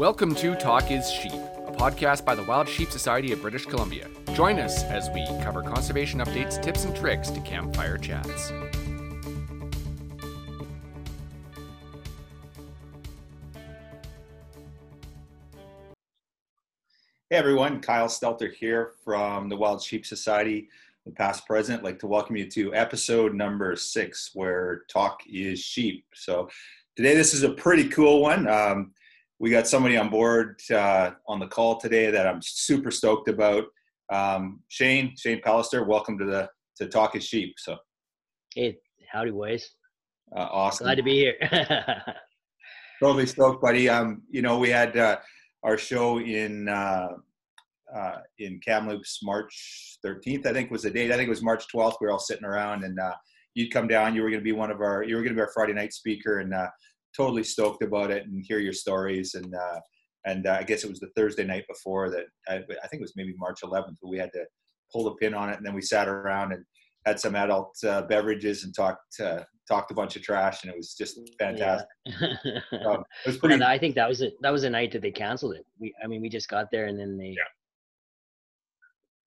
Welcome to Talk is Sheep, a podcast by the Wild Sheep Society of British Columbia. Join us as we cover conservation updates, tips, and tricks to campfire chats. Hey everyone, Kyle Stelter here from the Wild Sheep Society, the past president. I'd like to welcome you to episode number six, where talk is sheep. So today this is a pretty cool one. Um, we got somebody on board uh, on the call today that I'm super stoked about. Um, Shane, Shane Pallister, welcome to the to Talk is Sheep. So, hey, howdy, boys. Uh, awesome. Glad to be here. totally stoked, buddy. Um, you know, we had uh, our show in uh, uh, in Kamloops March 13th, I think was the date. I think it was March 12th. We were all sitting around, and uh, you'd come down. You were going to be one of our. You were going to be our Friday night speaker, and uh, totally stoked about it and hear your stories. And uh, and uh, I guess it was the Thursday night before that. I, I, think it was maybe March 11th, but we had to pull the pin on it, and then we sat around and had some adult uh, beverages and talked uh, talked a bunch of trash, and it was just fantastic. Yeah. um, it was pretty. And I think that was it. That was the night that they canceled it. We, I mean, we just got there, and then they. Yeah.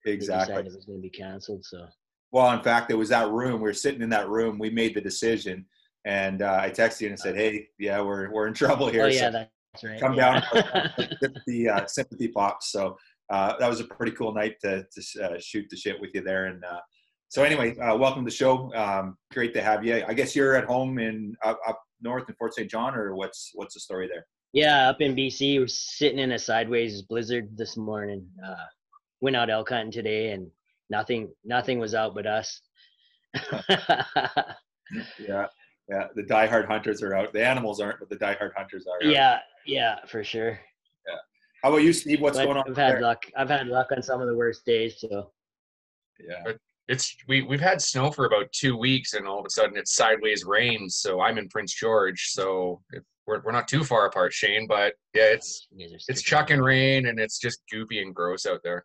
Exactly. it was going to be canceled. So. Well, in fact, it was that room. We were sitting in that room. We made the decision and uh, I texted you and said, "Hey, yeah, we're we're in trouble here. Oh yeah, so that's right. Come down, the uh, sympathy pops." So uh, that was a pretty cool night to, to uh, shoot the shit with you there. And uh, so anyway, uh, welcome to the show. Um, great to have you. I guess you're at home in up, up north in Fort St. John, or what's what's the story there? Yeah, up in BC, we're sitting in a sideways blizzard this morning. went out elk hunting today, and nothing nothing was out but us. yeah yeah, the diehard hunters are out. The animals aren't, but the diehard hunters are. Yeah, yeah, for sure. Yeah. How about you, Steve? What's but going on? I've had there? luck. I've had luck on some of the worst days. So. Yeah. It's we we've had snow for about two weeks, and all of a sudden it's sideways rain. So I'm in Prince George, so we're we're not too far apart, Shane. But yeah, it's it's chucking rain, and it's just goopy and gross out there.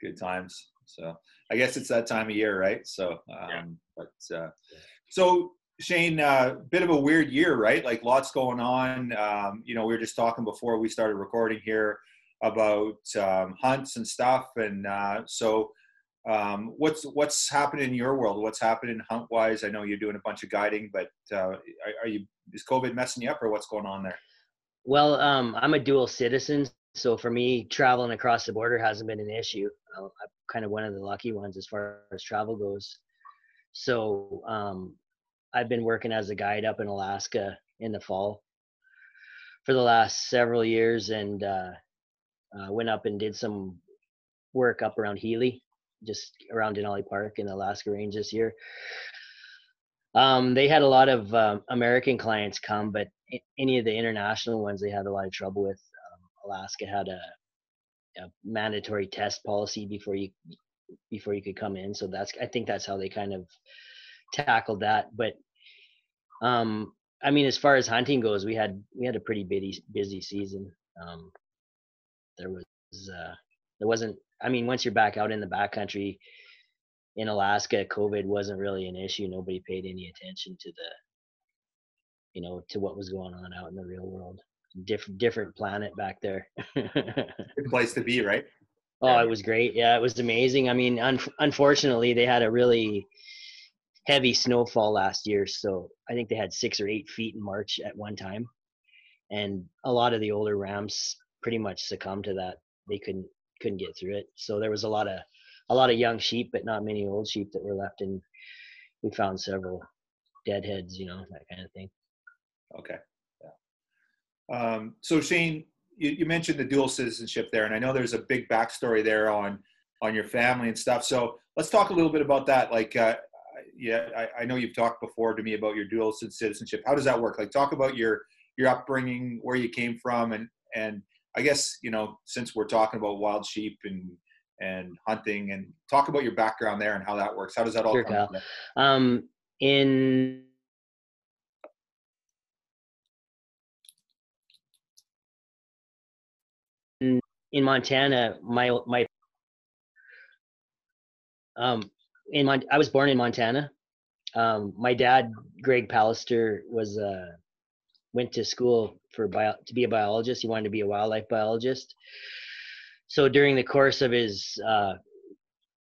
Good times. So I guess it's that time of year, right? So, um, yeah. but uh, so Shane, a uh, bit of a weird year, right? Like lots going on. Um, you know, we were just talking before we started recording here about um, hunts and stuff, and uh, so um, what's what's happening in your world? What's happening hunt wise? I know you're doing a bunch of guiding, but uh, are, are, you is COVID messing you up, or what's going on there? Well, um, I'm a dual citizen, so for me, traveling across the border hasn't been an issue. I'm kind of one of the lucky ones as far as travel goes. So um, I've been working as a guide up in Alaska in the fall for the last several years, and uh, uh, went up and did some work up around Healy, just around Denali Park in the Alaska Range this year. Um, they had a lot of um, American clients come, but any of the international ones they had a lot of trouble with. Um, Alaska had a, a, mandatory test policy before you before you could come in, so that's I think that's how they kind of tackled that. But um, I mean, as far as hunting goes, we had we had a pretty busy busy season. Um, there was uh, there wasn't. I mean, once you're back out in the backcountry in Alaska, COVID wasn't really an issue. Nobody paid any attention to the, you know, to what was going on out in the real world. Different different planet back there. Good place to be, right? Oh, it was great. Yeah, it was amazing. I mean, un- unfortunately, they had a really heavy snowfall last year. So I think they had six or eight feet in March at one time. And a lot of the older rams pretty much succumbed to that. They couldn't couldn't get through it. So there was a lot of a lot of young sheep, but not many old sheep that were left. And we found several deadheads, you know, that kind of thing. Okay. Yeah. Um, so Shane, you, you mentioned the dual citizenship there, and I know there's a big backstory there on on your family and stuff. So let's talk a little bit about that. Like, uh, yeah, I, I, know you've talked before to me about your dual citizenship. How does that work? Like, talk about your your upbringing, where you came from, and and I guess you know since we're talking about wild sheep and and hunting, and talk about your background there and how that works. How does that all sure, come? Um, in in Montana, my my um in Mon- I was born in Montana. Um, my dad, Greg Pallister, was uh went to school for bio to be a biologist. He wanted to be a wildlife biologist. So during the course of his uh,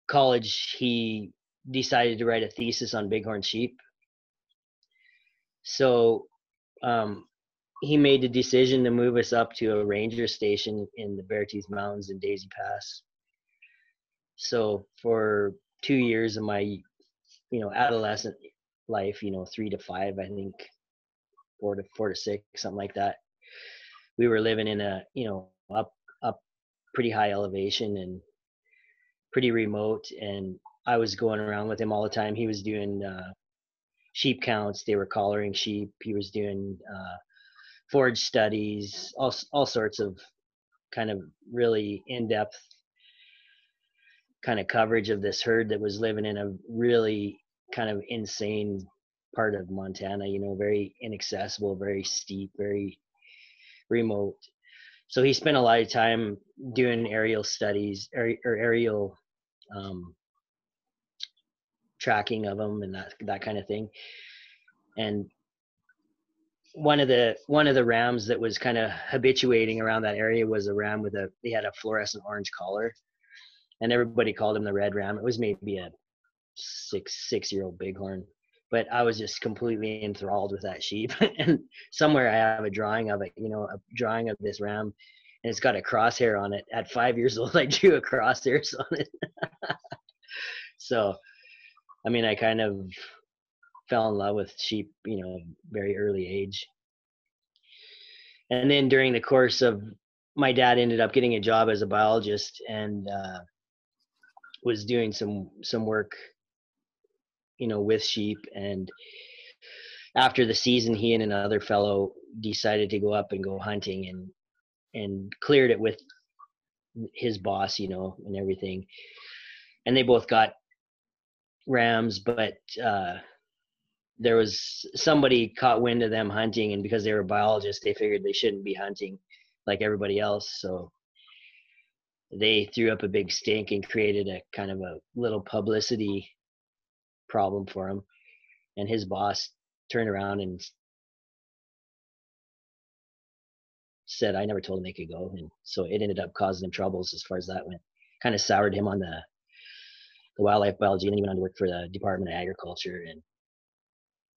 college, he decided to write a thesis on bighorn sheep. So um, he made the decision to move us up to a ranger station in the Beartooth Mountains in Daisy Pass. So for two years of my, you know, adolescent life, you know, three to five, I think, four to four to six, something like that. We were living in a, you know, up up pretty high elevation and pretty remote. And I was going around with him all the time. He was doing uh, sheep counts. They were collaring sheep. He was doing uh, forage studies, all all sorts of kind of really in depth kind of coverage of this herd that was living in a really kind of insane part of Montana, you know, very inaccessible, very steep, very remote. So he spent a lot of time doing aerial studies or, aerial um, tracking of them and that that kind of thing. And one of the one of the rams that was kind of habituating around that area was a ram with a he had a fluorescent orange collar, and everybody called him the red ram. It was maybe a six six year old bighorn, but I was just completely enthralled with that sheep. and somewhere I have a drawing of it, you know, a drawing of this ram, and it's got a crosshair on it. At five years old, I drew a crosshairs on it. so, I mean, I kind of fell in love with sheep, you know, very early age. And then during the course of my dad ended up getting a job as a biologist and uh, was doing some some work, you know, with sheep. And after the season, he and another fellow decided to go up and go hunting and and cleared it with his boss, you know, and everything. And they both got rams, but uh, there was somebody caught wind of them hunting and because they were biologists they figured they shouldn't be hunting like everybody else so they threw up a big stink and created a kind of a little publicity problem for him. And his boss turned around and said i never told him they could go. And so it ended up causing him troubles as far as that went. Kind of soured him on the the wildlife biology and he went on to work for the department of agriculture. And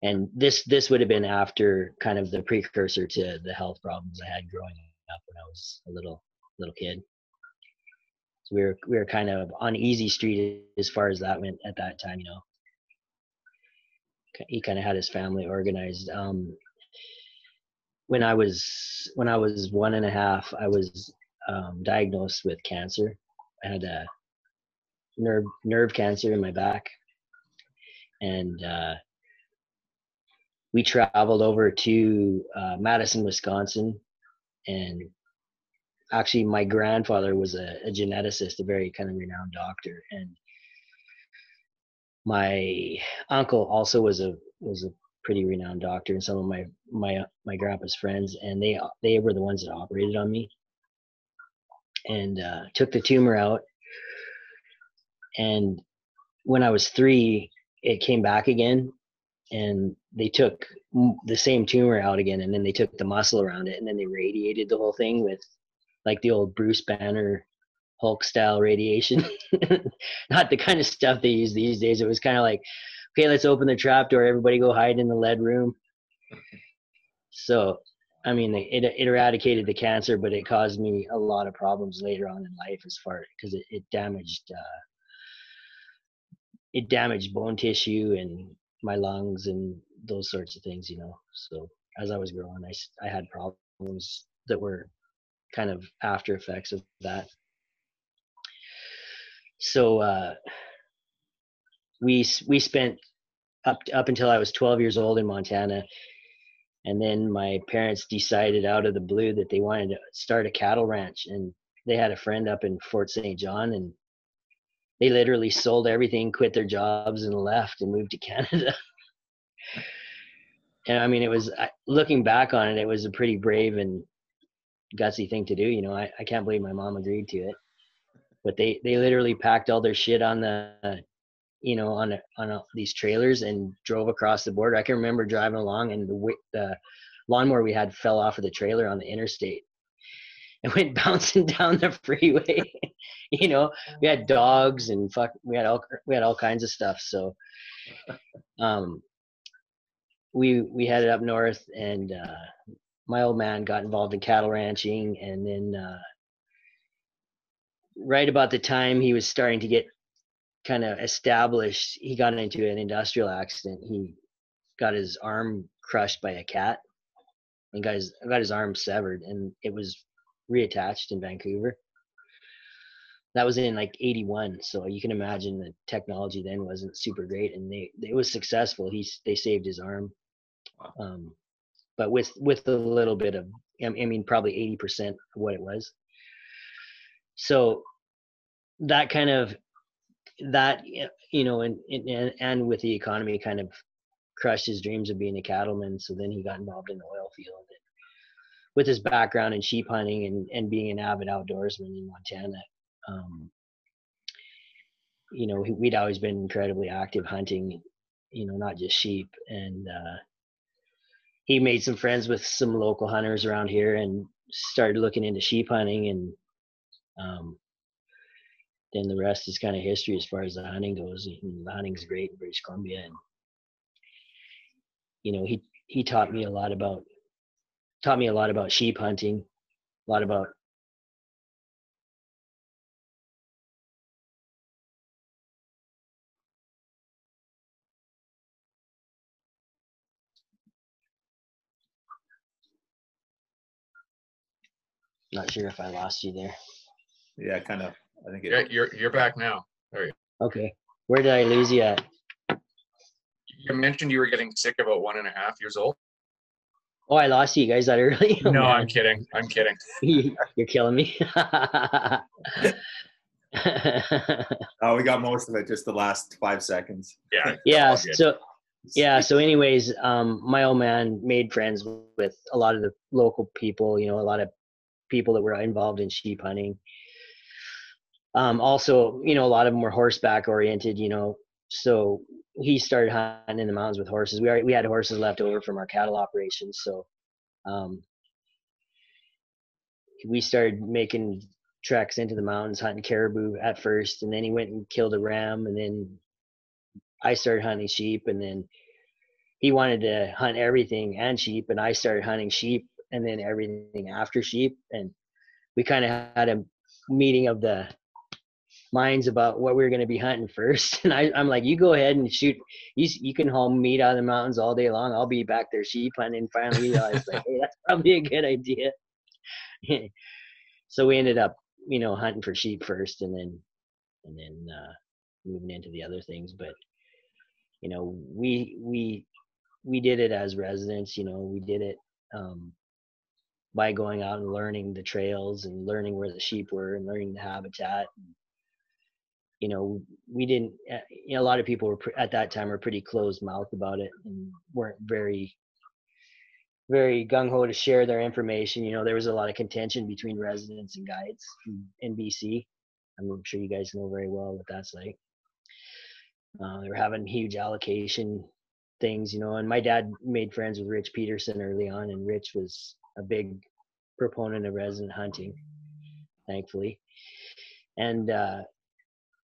and this this would have been after kind of the precursor to the health problems I had growing up when I was a little little kid. We were we were kind of on easy street as far as that went at that time, you know. He kind of had his family organized. Um, when I was when I was one and a half, I was um, diagnosed with cancer. I had a nerve nerve cancer in my back, and uh, we traveled over to uh, Madison, Wisconsin, and actually my grandfather was a, a, geneticist, a very kind of renowned doctor, and my uncle also was a was a pretty renowned doctor, and some of my my my grandpa's friends, and they they were the ones that operated on me. And uh, took the tumor out, and when I was three, it came back again, and they took the same tumor out again and then they took the muscle around it and then they radiated the whole thing with like the old Bruce Banner Hulk style radiation. Not the kind of stuff they use these days. It was kind of like, okay, let's open the trap door. Everybody go hide in the lead room. So, I mean, it, it eradicated the cancer, but it caused me a lot of problems later on in life as far because it, it damaged, uh, it damaged bone tissue and my lungs and those sorts of things, you know. So as I was growing, I, I had problems that were kind of after effects of that. So uh, we we spent up up until I was 12 years old in Montana, and then my parents decided out of the blue that they wanted to start a cattle ranch. And they had a friend up in fort st john and they literally sold everything quit their jobs and left and moved to canada. And i mean it was looking back on it it was a pretty brave and gutsy thing to do you know i, I can't believe my mom agreed to it but they they literally packed all their shit on the you know, on a, on a, these trailers and drove across the border. I can remember driving along and the, the lawnmower we had fell off of the trailer on the interstate and went bouncing down the freeway. you know, we had dogs and fuck, we had all we had all kinds of stuff. So, um, we we headed up north, and uh, my old man got involved in cattle ranching, and then uh, right about the time he was starting to get kind of established he got into an industrial accident. He got his arm crushed by a cat and got his got his arm severed and it was reattached in Vancouver. That was in like 81 so you can imagine the technology then wasn't super great and they it was successful. He they saved his arm. Um, but with with a little bit of i mean probably 80% of what it was. So that kind of that you know and, and and with the economy kind of crushed his dreams of being a cattleman so then he got involved in the oil field and with his background in sheep hunting and, and being an avid outdoorsman in montana um, you know we'd always been incredibly active hunting you know not just sheep and uh, he made some friends with some local hunters around here and started looking into sheep hunting and um, then the rest is kind of history as far as the hunting goes. The hunting's great in British Columbia, and you know he he taught me a lot about taught me a lot about sheep hunting, a lot about Not sure if I lost you there. Yeah, kind of I think it, yeah, you're you're back now. There you. Okay, where did I lose you at? You mentioned you were getting sick about one and a half years old. Oh, I lost you guys that early. Oh, no, man. I'm kidding. I'm kidding. you're killing me. oh, we got most of it. Just the last five seconds. Yeah. Yeah. So. Yeah. So, anyways, um, my old man made friends with a lot of the local people. You know, a lot of people that were involved in sheep hunting um, also, you know, a lot of them were horseback oriented, you know, so he started hunting in the mountains with horses. We already, we had horses left over from our cattle operations. So, um, we started making treks into the mountains, hunting caribou at first, and then he went and killed a ram, and then I started hunting sheep, and then he wanted to hunt everything and sheep, and I started hunting sheep, and then everything after sheep, and we kind of had a meeting of the minds about what we were going to be hunting first. And I, I'm like, you go ahead and shoot. You, you can haul meat out of the mountains all day long. I'll be back there sheep hunting. And finally realized, like, hey, that's probably a good idea. so we ended up, you know, hunting for sheep first, and then, and then uh, moving into the other things. But you know, we we we did it as residents. You know, we did it. Um, by going out and learning the trails and learning where the sheep were and learning the habitat you know, we didn't, uh, you know, a lot of people were at that time were pretty closed mouthed about it and weren't very, very gung ho to share their information. You know, there was a lot of contention between residents and guides in BC. I'm sure you guys know very well what that's like. Uh, they were having huge allocation things, you know, and my dad made friends with Rich Peterson early on, and Rich was a big proponent of resident hunting, thankfully. And uh,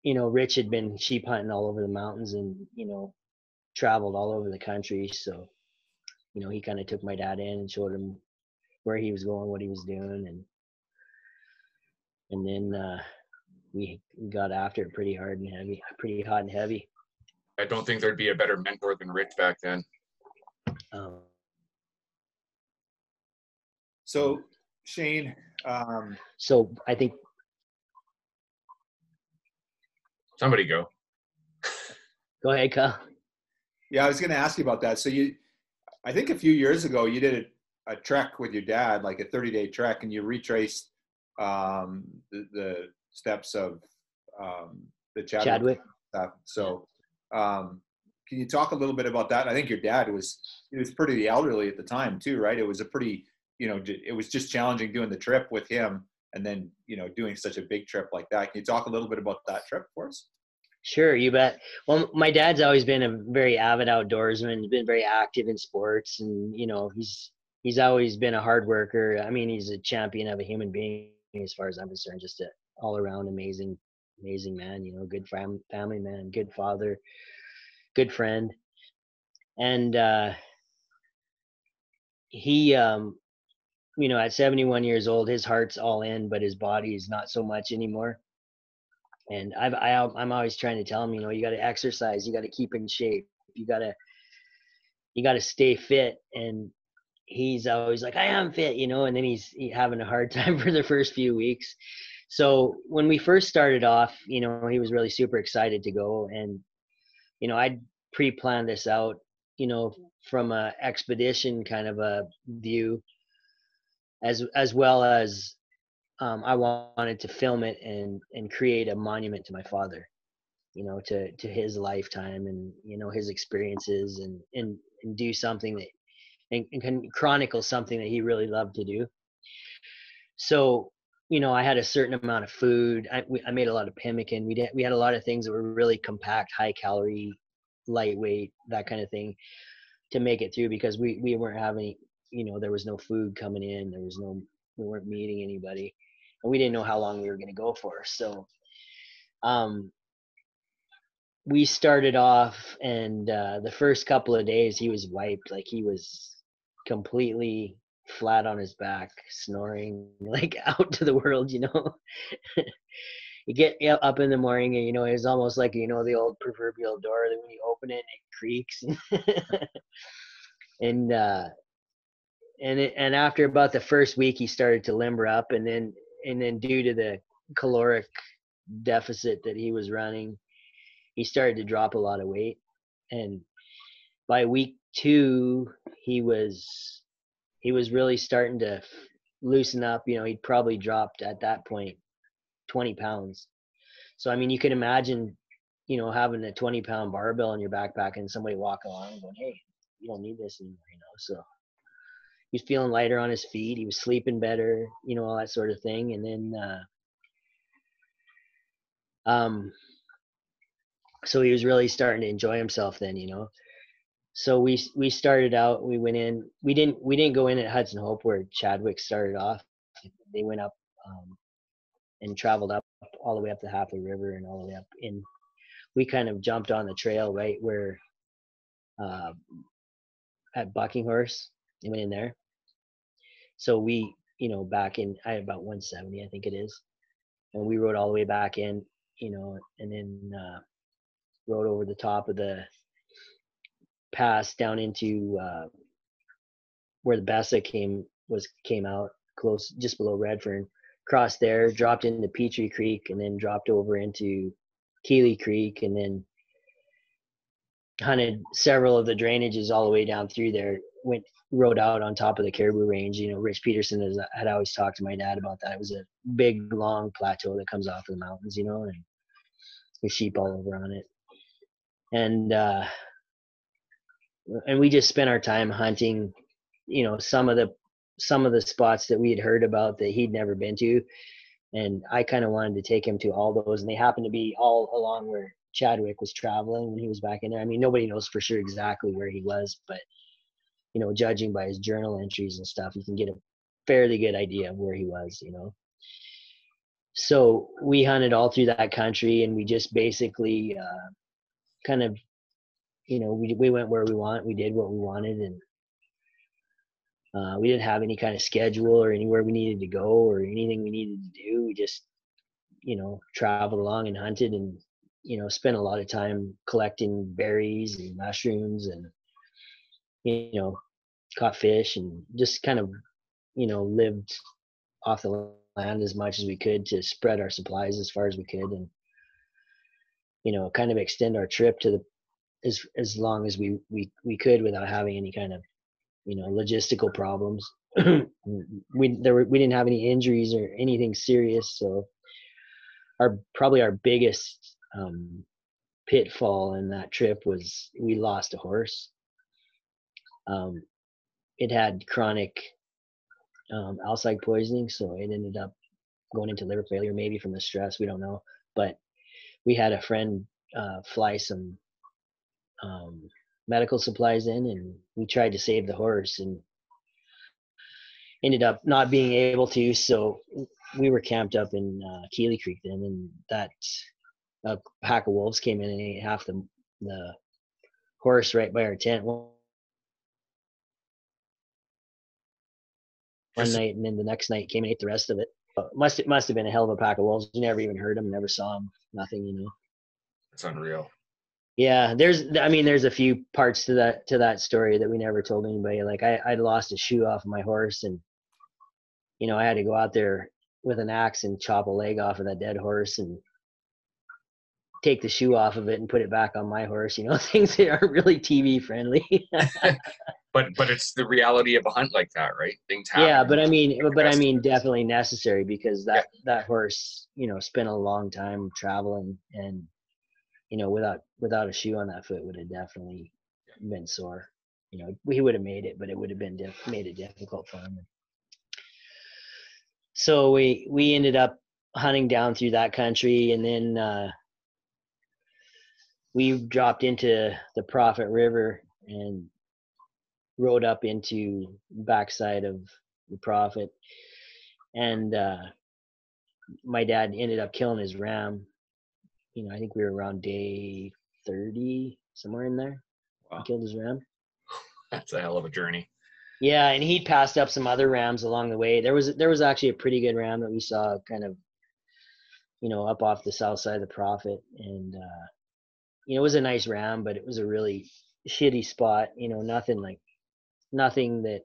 you know, Rich had been sheep hunting all over the mountains and, you know, traveled all over the country. So, you know, he kind of took my dad in and showed him where he was going, what he was doing. And, and then, uh, we got after it pretty hard and heavy, pretty hot and heavy. I don't think there'd be a better mentor than Rich back then. Um, so Shane, um, so I think Somebody go. Go ahead, Kyle. Yeah, I was going to ask you about that. So you, I think a few years ago you did a, a trek with your dad, like a 30 day trek, and you retraced um, the, the, steps of um, the Chadwick. Chadwick. Stuff. So, um, can you talk a little bit about that? I think your dad was he was pretty elderly at the time too, right? It was a pretty you know it was just challenging doing the trip with him, and then you know doing such a big trip like that. Can you talk a little bit about that trip for us? Sure, you bet. Well, my dad's always been a very avid outdoorsman. He's been very active in sports, and you know, he's he's always been a hard worker. I mean, he's a champion of a human being, as far as I'm concerned. Just a all around amazing, amazing man. You know, good fam- family man, good father, good friend, and uh, he, um, you know, at 71 years old, his heart's all in, but his body is not so much anymore and I've, I, I'm always trying to tell him, you know, you got to exercise, you got to keep in shape, you got to, you got to stay fit. And he's always like, I am fit, you know, and then he's having a hard time for the first few weeks. So when we first started off, you know, he was really super excited to go. And, you know, I'd pre-planned this out, you know, from a expedition kind of a view as, as well as um, I wanted to film it and and create a monument to my father, you know, to to his lifetime and you know his experiences and and and do something that and, and can chronicle something that he really loved to do. So you know, I had a certain amount of food. I, we, I made a lot of pemmican. We did, we had a lot of things that were really compact, high calorie, lightweight, that kind of thing, to make it through because we we weren't having, you know, there was no food coming in. There was no, we weren't meeting anybody and we didn't know how long we were going to go for. So, um, we started off, and uh, the first couple of days he was wiped, like he was completely flat on his back, snoring like out to the world, you know. you get up in the morning, and you know it's almost like you know the old proverbial door that when you open it, it creaks. and uh, and it, and after about the first week, he started to limber up, and then and then due to the caloric deficit that he was running, he started to drop a lot of weight. And by week two, he was he was really starting to loosen up. You know, he'd probably dropped at that point 20 pounds. So I mean, you can imagine, you know, having a 20 pound barbell in your backpack and somebody walking along going, "Hey, you don't need this anymore," you know. So was feeling lighter on his feet. He was sleeping better, you know, all that sort of thing. And then, uh, um, so he was really starting to enjoy himself then, you know. So we we started out. We went in. We didn't we didn't go in at Hudson Hope where Chadwick started off. They went up um, and traveled up all the way up the Halfway River and all the way up in. We kind of jumped on the trail right where uh, at Bucking Horse he went in there. So we, you know, back in I had about 170, I think it is, and we rode all the way back in, you know, and then uh, rode over the top of the pass down into uh, where the Besa came was came out close just below Redfern. Crossed there, dropped into Petrie Creek, and then dropped over into Keeley Creek, and then hunted several of the drainages all the way down through there. Went rode out on top of the caribou range. You know, Rich Peterson had always talked to my dad about that. It was a big, long plateau that comes off of the mountains, you know, and with sheep all over on it. And uh, and we just spent our time hunting, you know, some of the some of the spots that we had heard about that he'd never been to. And I kind of wanted to take him to all those, and they happened to be all along where Chadwick was traveling when he was back in there. I mean, nobody knows for sure exactly where he was, but you know, judging by his journal entries and stuff, you can get a fairly good idea of where he was, you know. So we hunted all through that country and we just basically uh, kind of, you know, we, we went where we want, we did what we wanted and uh, we didn't have any kind of schedule or anywhere we needed to go or anything we needed to do. We just, you know, traveled along and hunted and, you know, spent a lot of time collecting berries and mushrooms and, you know, caught fish and just kind of you know lived off the land as much as we could to spread our supplies as far as we could and you know kind of extend our trip to the as as long as we we we could without having any kind of you know logistical problems. we there were, we didn't have any injuries or anything serious, so our probably our biggest um, pitfall in that trip was we lost a horse. Um, it had chronic um, poisoning, so it ended up going into liver failure, maybe from the stress. We don't know, but we had a friend uh, fly some um, medical supplies in, and we tried to save the horse, and ended up not being able to. So we were camped up in uh, Keeley Creek then, and that a pack of wolves came in and ate half the the horse right by our tent one night, and then the next night came and ate the rest of it. But must it must have been a hell of a pack of wolves. You never even heard them, never saw them, nothing. You know. It's unreal. Yeah, there's I mean there's a few parts to that to that story that we never told anybody. Like I I lost a shoe off of my horse and you know, I had to go out there with an axe and chop a leg off of that dead horse and take the shoe off of it and put it back on my horse, you know, things that aren't really TV friendly. but but it's the reality of a hunt like that, right? Things happen. Yeah, but I mean but I mean definitely necessary because that yeah. that horse, you know, spent a long time traveling and you know, without without a shoe on that foot would have definitely been sore. You know, he would have made it, but it would have been diff- made it difficult for him. So we we ended up hunting down through that country, and then uh, we dropped into the Prophet River and rode up into backside of the Prophet, and uh, my dad ended up killing his ram you know, I think we were around day 30, somewhere in there. Wow. He killed his ram. That's a hell of a journey. Yeah, and he passed up some other rams along the way. There was there was actually a pretty good ram that we saw kind of, you know, up off the south side of the Prophet, and uh, you know, it was a nice ram, but it was a really shitty spot. You know, nothing like nothing that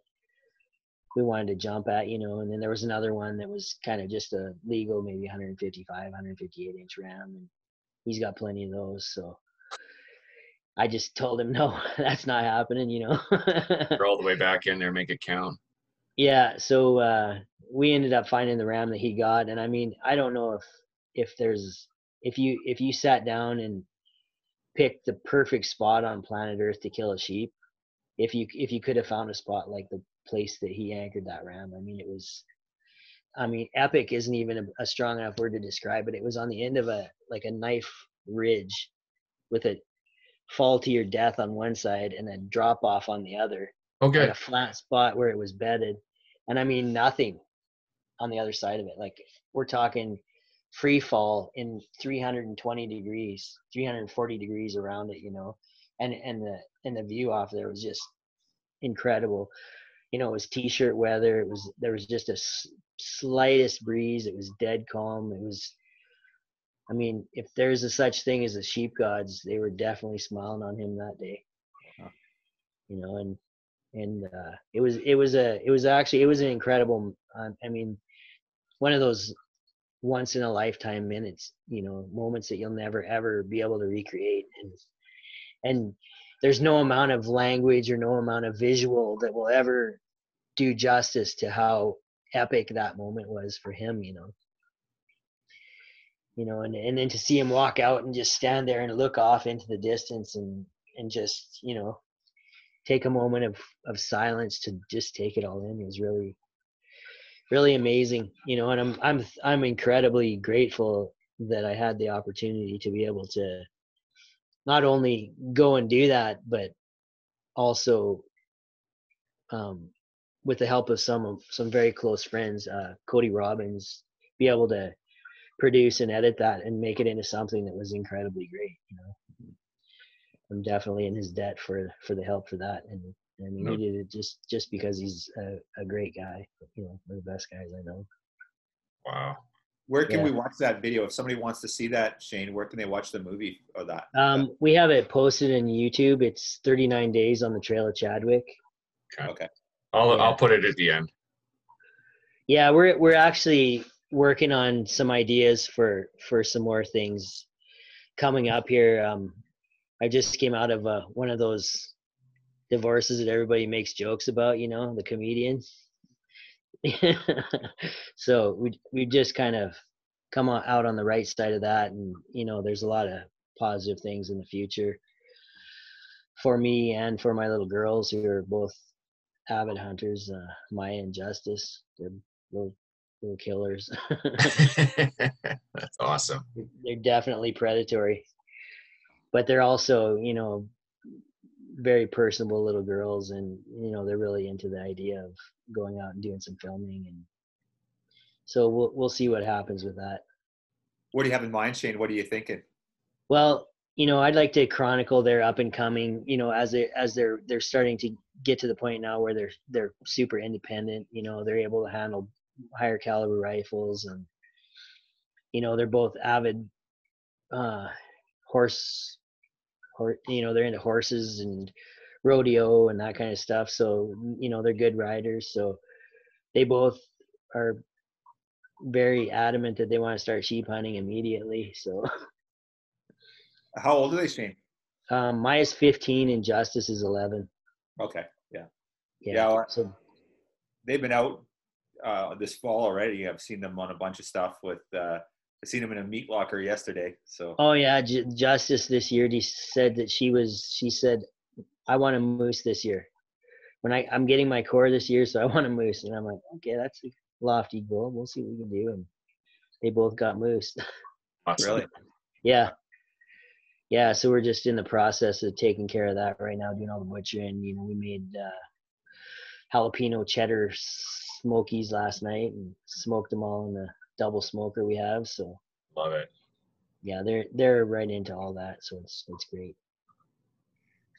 we wanted to jump at, you know. And then there was another one that was kind of just a legal, maybe 155, 158 inch ram, and he's got plenty of those. So I just told him, no, that's not happening, you know. You're all the way back in there, make it count. Yeah. So uh, we ended up finding the ram that he got, and I mean, I don't know if if there's if you if you sat down and picked the perfect spot on planet Earth to kill a sheep, if you if you could have found a spot like the place that he anchored that ram, I mean, it was I mean, epic isn't even a, a, strong enough word to describe it. It was on the end of a like a knife ridge with a fall to your death on one side and then drop off on the other. Okay. a flat spot where it was bedded. And I mean nothing on the other side of it. Like we're talking free fall in 320 degrees, 340 degrees around it, you know. And and the and the view off there was just incredible. You know, it was t-shirt weather. It was there was just a slightest breeze. It was dead calm. It was, I mean, if there's a such thing as the sheep gods, they were definitely smiling on him that day. You know, and and uh, it was it was a it was actually it was an incredible. Um, I mean, one of those once in a lifetime minutes, you know, moments that you'll never ever be able to recreate, and and there's no amount of language or no amount of visual that will ever do justice to how epic that moment was for him, you know. You know, and, and then to see him walk out and just stand there and look off into the distance and and just, you know, take a moment of, of silence to just take it all in was really really amazing, you know, and I'm I'm I'm incredibly grateful that I had the opportunity to be able to not only go and do that, but also um, with the help of some of some very close friends, uh, Cody Robbins, be able to produce and edit that and make it into something that was incredibly great. You know, I'm definitely in his debt for for the help for that, and I mean he did it just just because he's a, a great guy. You know, one of the best guys I know. Wow. Where can yeah. we watch that video? If somebody wants to see that, Shane, where can they watch the movie or that? Um, we have it posted in YouTube. It's 39 days on the Trail of Chadwick. Okay. okay. I'll yeah. I'll put it at the end. Yeah, we're we're actually working on some ideas for for some more things coming up here. Um, I just came out of uh, one of those divorces that everybody makes jokes about, you know, the comedians. so we we just kind of come out on the right side of that, and you know, there's a lot of positive things in the future for me and for my little girls who are both avid hunters. Uh, Maya and Justice, they're little little killers. That's awesome. They're definitely predatory, but they're also, you know, very personable little girls, and you know, they're really into the idea of going out and doing some filming, and so we'll we'll see what happens with that. What do you have in mind, Shane? What are you thinking? Well, you know, I'd like to chronicle their up and coming. You know, as they as they're they're starting to get to the point now where they're they're super independent. You know, they're able to handle higher caliber rifles and you know they're both avid uh horse or you know they're into horses and rodeo and that kind of stuff so you know they're good riders so they both are very adamant that they want to start sheep hunting immediately so how old are they shane um maya's 15 and justice is 11 okay yeah yeah, yeah well, so they've been out uh, this fall already. I've seen them on a bunch of stuff with. Uh, I seen them in a meat locker yesterday. So. Oh yeah, J- Justice this year. He said that she was. She said, "I want a moose this year." When I I'm getting my core this year, so I want a moose, and I'm like, okay, that's a lofty goal. We'll see what we can do, and they both got moose. Awesome. really? yeah. Yeah, so we're just in the process of taking care of that right now, doing all the butchering. You know, we made uh, jalapeno cheddar smokies last night and smoked them all in the double smoker we have. So love it. Yeah, they're they're right into all that, so it's it's great.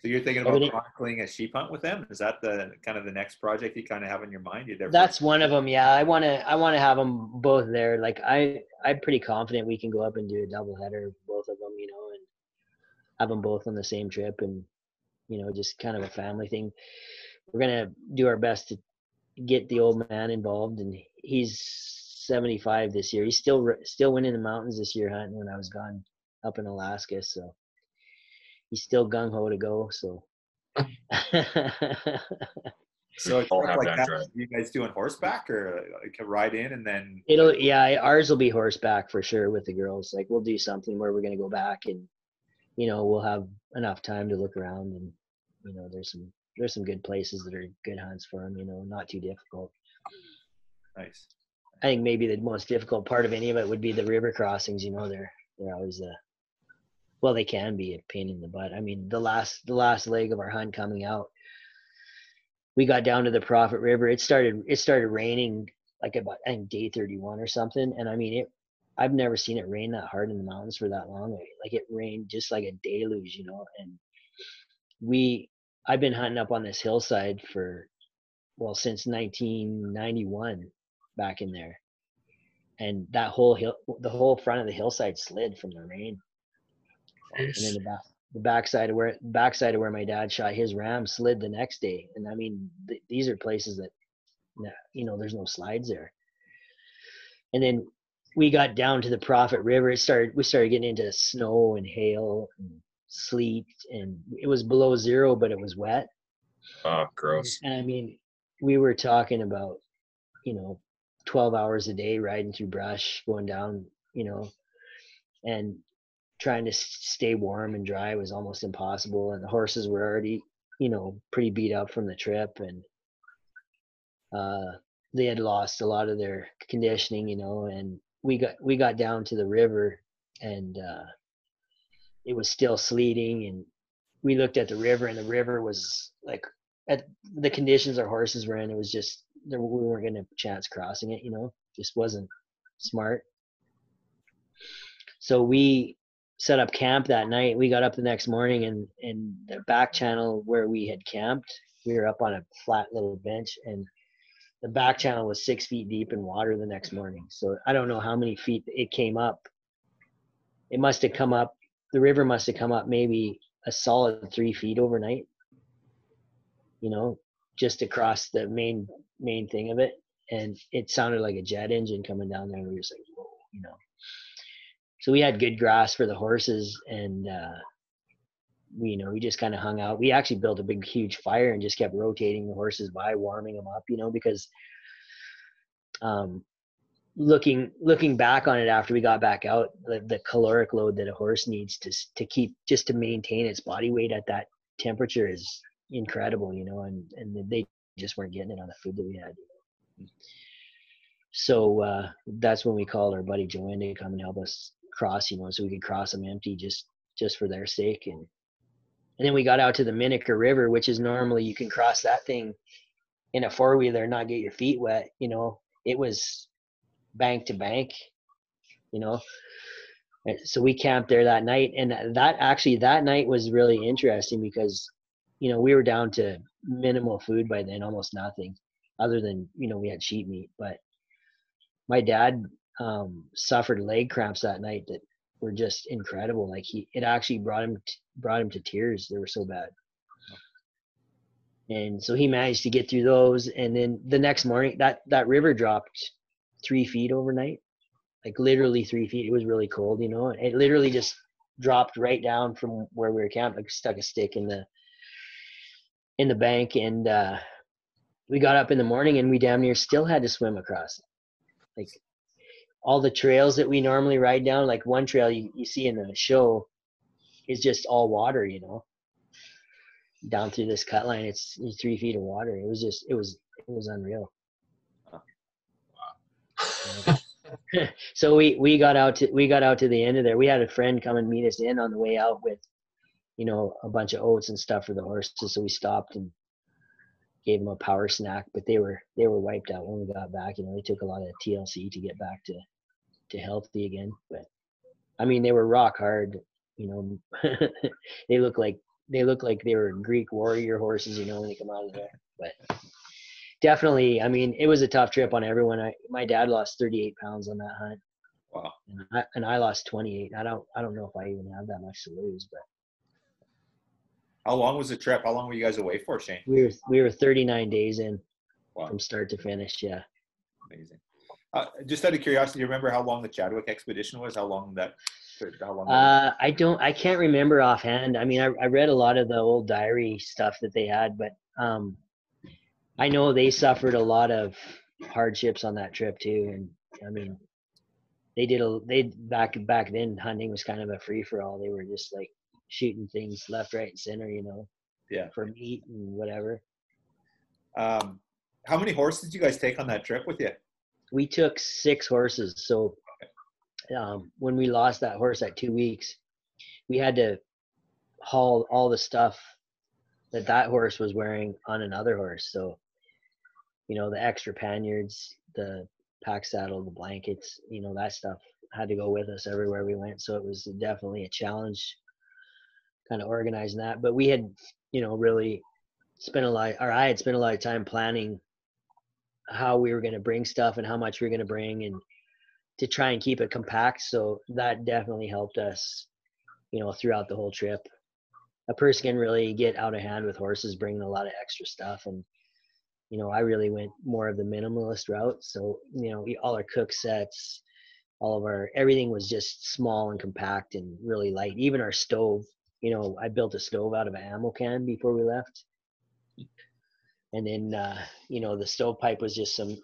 So you're thinking about chronicling a sheep hunt with them? Is that the kind of the next project you kind of have in your mind? You That's one of them. Yeah, I want to I want to have them both there. Like I I'm pretty confident we can go up and do a double header, both of them, you know, and have them both on the same trip, and you know, just kind of a family thing. We're gonna do our best to get the old man involved, and he's 75 this year. He's still still winning the mountains this year hunting when I was gone up in Alaska, so he's still gung ho to go. So. so it's like that, you guys doing horseback or like ride in and then it'll yeah ours will be horseback for sure with the girls like we'll do something where we're going to go back and you know we'll have enough time to look around and you know there's some there's some good places that are good hunts for them. You know, not too difficult. Nice. I think maybe the most difficult part of any of it would be the river crossings. You know, they're they're always a well, they can be a pain in the butt. I mean, the last the last leg of our hunt coming out, we got down to the Prophet River. It started it started raining like about I think day 31 or something, and I mean it. I've never seen it rain that hard in the mountains for that long. Like it rained just like a deluge, you know. And we I've been hunting up on this hillside for well since 1991 back in there and that whole hill the whole front of the hillside slid from the rain and then the back the backside of where backside of where my dad shot his ram slid the next day and i mean th- these are places that you know there's no slides there. And then we got down to the prophet river it started we started getting into snow and hail and sleet and it was below zero but it was wet. Oh gross. And i mean we were talking about you know 12 hours a day riding through brush going down you know and trying to stay warm and dry was almost impossible and the horses were already you know pretty beat up from the trip and uh they had lost a lot of their conditioning you know and we got we got down to the river and uh it was still sleeting and we looked at the river and the river was like at the conditions our horses were in it was just we weren't going to chance crossing it you know just wasn't smart. So we set up camp that night. We got up the next morning and in the back channel where we had camped we were up on a flat little bench and the back channel was six feet deep in water the next morning. So i don't know how many feet it came up. It must have come up the river must have come up maybe a solid three feet overnight you know just across the main main thing of it. And it sounded like a jet engine coming down there and we were just like whoa you know so we had good grass for the horses and uh we, you know, we just kind of hung out. We actually built a big, huge fire and just kept rotating the horses by, warming them up, you know, because um, looking looking back on it after we got back out, the, the caloric load that a horse needs to to keep just to maintain its body weight at that temperature is incredible, you know, and and they just weren't getting it on the food that we had. So uh, that's when we called our buddy Joanne to come and help us cross, you know, so we could cross them empty just just for their sake. And and then we got out to the Minaker River, which is normally you can cross that thing in a four wheeler not get your feet wet. You know, it was bank to bank, you know. So we camped there that night, and that actually that night was really interesting because, you know, we were down to minimal food by then, almost nothing, other than you know we had sheep meat. But my dad um, suffered leg cramps that night that were just incredible. Like he, it actually brought him t- brought him to tears. They were so bad. And so he managed to get through those, and then the next morning, that that river dropped three feet overnight, like literally three feet. It was really cold, you know. It literally just dropped right down from where we were camped, like stuck a stick in the in the bank, and uh, we got up in the morning and we damn near still had to swim across. Like all the trails that we normally ride down, like one trail you, you see in the show is just all water, you know. Down through this cut line, it's, three feet of water. It was just, it was, it was unreal. so we we got out to we got out to the end of there. We had a friend come and meet us in on the way out with, you know, a bunch of oats and stuff for the horses. So we stopped and gave them a power snack, but they were they were wiped out when we got back. You know, they took a lot of TLC to get back to to healthy again. But I mean, they were rock hard. You know, they look like they look like they were Greek warrior horses. You know, when they come out of there, but definitely, I mean, it was a tough trip on everyone. I my dad lost 38 pounds on that hunt. Wow. And I, and I lost 28. I don't I don't know if I even have that much to lose, but. How long was the trip? How long were you guys away for, Shane? We were we were 39 days in, wow. from start to finish. Yeah. Amazing. Uh, just out of curiosity, do you remember how long the Chadwick expedition was? How long that? How long? Uh, I don't. I can't remember offhand. I mean, I, I read a lot of the old diary stuff that they had, but um, I know they suffered a lot of hardships on that trip too. And I mean, they did a they back back then hunting was kind of a free for all. They were just like shooting things left, right, and center. You know, yeah, for meat and whatever. Um, how many horses did you guys take on that trip with you? We took six horses. So um, when we lost that horse at two weeks, we had to haul all the stuff that that horse was wearing on another horse. So, you know, the extra panniers, the pack saddle, the blankets, you know, that stuff had to go with us everywhere we went. So it was definitely a challenge kind of organizing that. But we had, you know, really spent a lot, or I had spent a lot of time planning how we were going to bring stuff and how much we were going to bring and to try and keep it compact. So that definitely helped us, you know, throughout the whole trip. A person can really get out of hand with horses bringing a lot of extra stuff. And you know i really went more of the minimalist route. So you know all our cook sets all of our everything was just small and compact and really light. Even our stove you know i built a stove out of an ammo can before we left and then uh, you know the stovepipe was just some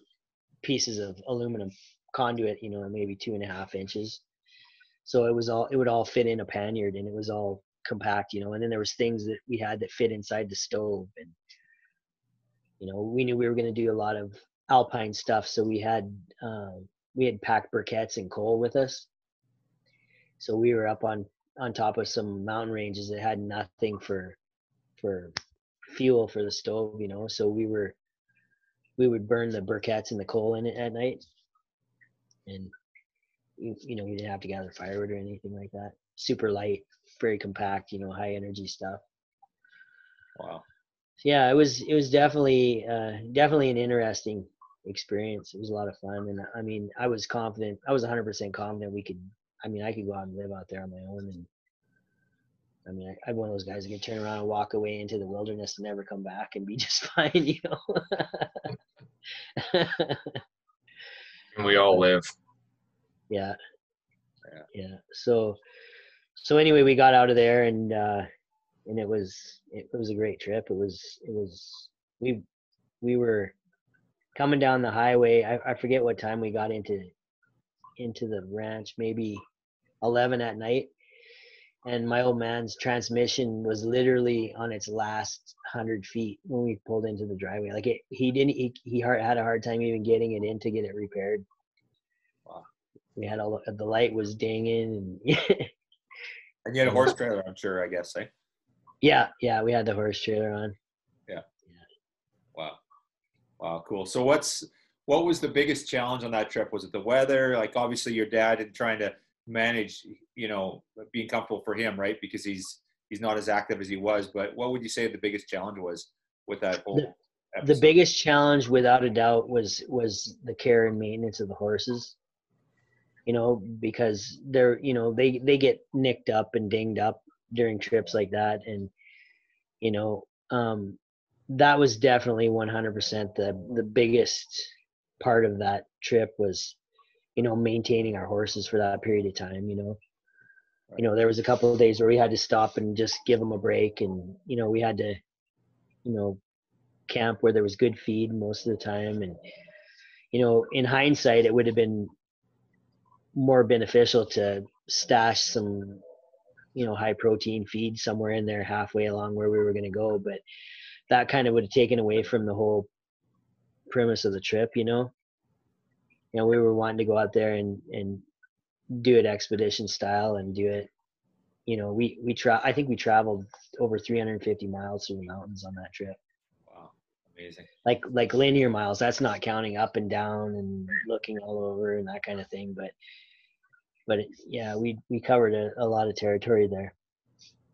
pieces of aluminum conduit you know maybe two and a half inches so it was all it would all fit in a panniard and it was all compact, you know, and then there was things that we had that fit inside the stove and you know, we knew we were going to do a lot of alpine stuff, so we had um, we had packed briquettes and coal with us. So we were up on on top of some mountain ranges that had nothing for for fuel for the stove, you know. So we were we would burn the briquettes and the coal in it at night, and you know we didn't have to gather firewood or anything like that. Super light very compact, you know, high energy stuff. Wow. Yeah, it was it was definitely uh, definitely an interesting experience. It was a lot of fun, and I mean, I was confident. I was 100 percent confident we could. I mean, I could go out and live out there on my own, and I mean, I, am one of those guys that can turn around and walk away into the wilderness and never come back and be just fine, you know. and we all live. Yeah. Yeah. Yeah. So, so anyway, we got out of there and uh, and it was it was a great trip. It was it was we we were coming down the highway. I, I forget what time we got into into the ranch, maybe eleven at night. And my old man's transmission was literally on its last hundred feet when we pulled into the driveway. Like it, he didn't. He, he had a hard time even getting it in to get it repaired. Wow. We had all the, the light was dinging and. and you had a horse trailer, I'm sure. I guess, eh? Yeah, yeah, we had the horse trailer on. Yeah. yeah. Wow. Wow, cool. So what's what was the biggest challenge on that trip? Was it the weather? Like obviously your dad and trying to manage, you know, being comfortable for him, right? Because he's he's not as active as he was. But what would you say the biggest challenge was with that whole? The, the biggest challenge, without a doubt, was was the care and maintenance of the horses. You know, because they're you know they they get nicked up and dinged up during trips like that, and you know um, that was definitely 100% the the biggest part of that trip was you know maintaining our horses for that period of time you know? You know there was a couple of days where we had to stop and just give them a break and you know we had to you know camp where there was good feed most of the time. And you know in hindsight it would have been more beneficial to stash some you know high protein feed somewhere in there halfway along where we were going to go. But that kind of would have taken away from the whole premise of the trip you know you know we were wanting to go out there and and do it expedition style and do it you know we we try i think we traveled over 350 miles through the mountains on that trip. Wow. Amazing. Like like linear miles that's not counting up and down and looking all over and that kind of thing but but it, yeah we we covered a, a lot of territory there.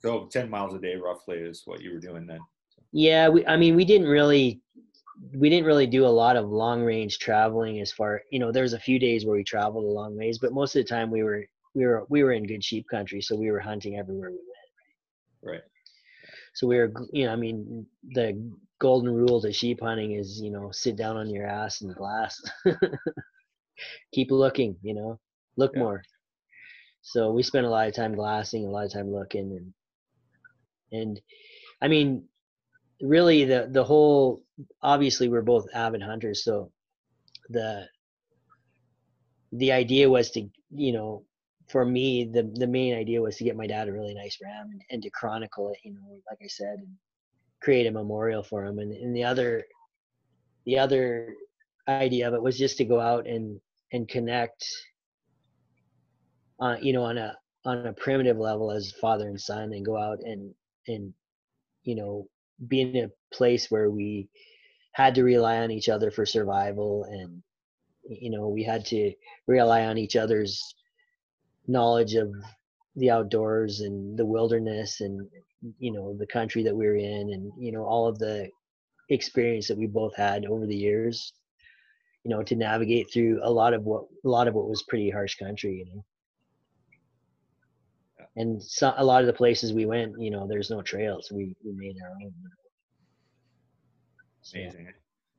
So 10 miles a day roughly is what you were doing then? Yeah we i mean we didn't really we didn't really do a lot of long range traveling as far you know there's a few days where we traveled a long ways but most of the time we were we were we were in good sheep country so we were hunting everywhere we went right, right. so we were you know i mean the golden rule to sheep hunting is you know sit down on your ass in glass keep looking you know look yeah. more so we spent a lot of time glassing a lot of time looking and and i mean really the the whole obviously we're both avid hunters so the the idea was to you know for me the the main idea was to get my dad a really nice ram and, and to chronicle it you know like i said and create a memorial for him. And, and the other the other idea of it was just to go out and and connect uh, you know on a on a primitive level as father and son and go out and and you know be in a place where we had to rely on each other for survival and you know we had to rely on each other's knowledge of the outdoors and the wilderness and you know the country that we are in and you know all of the experience that we both had over the years you know to navigate through a lot of what a lot of what was pretty harsh country you know and so, a lot of the places we went, you know, there's no trails. We we made our own. So, Amazing.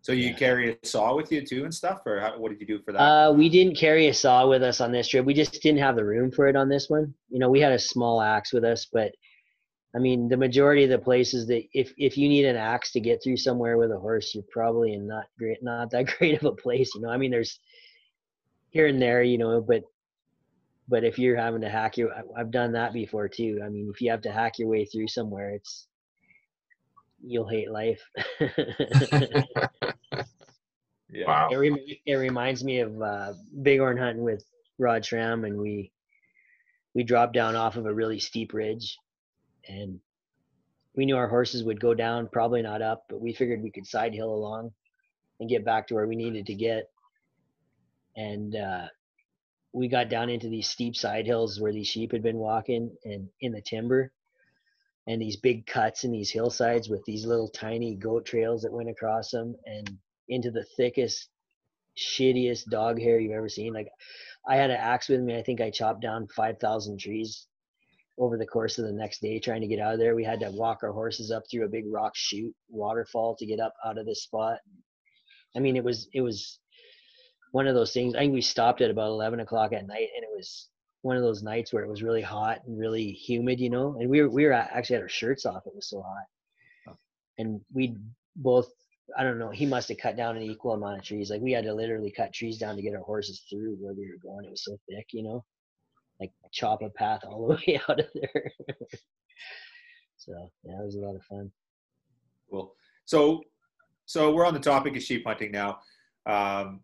So you yeah. carry a saw with you too and stuff, or how, what did you do for that? Uh, we didn't carry a saw with us on this trip. We just didn't have the room for it on this one. You know, we had a small axe with us, but I mean, the majority of the places that if if you need an axe to get through somewhere with a horse, you're probably in not great, not that great of a place. You know, I mean, there's here and there, you know, but but if you're having to hack your i've done that before too. I mean if you have to hack your way through somewhere it's you'll hate life. Yeah. Wow. it, rem- it reminds me of uh, bighorn hunting with rod schramm and we we dropped down off of a really steep ridge and we knew our horses would go down probably not up but we figured we could side hill along and get back to where we needed to get. And uh, we got down into these steep side hills where these sheep had been walking and in the timber and these big cuts in these hillsides with these little tiny goat trails that went across them and into the thickest shittiest dog hair you've ever seen. Like i had an axe with me i think i chopped down 5000 trees over the course of the next day trying to get out of there. We had to walk our horses up through a big rock chute waterfall to get up out of this spot. I mean it was it was one of those things. I think we stopped at about eleven o'clock at night, and it was one of those nights where it was really hot and really humid, you know, and we were we were actually had our shirts off. It was so hot, and we both I don't know. He must have cut down an equal amount of trees. Like we had to literally cut trees down to get our horses through where we were going. It was so thick, you know, like chop a path all the way out of there. so yeah, it was a lot of fun. Cool. So, so we're on the topic of sheep hunting now. Um,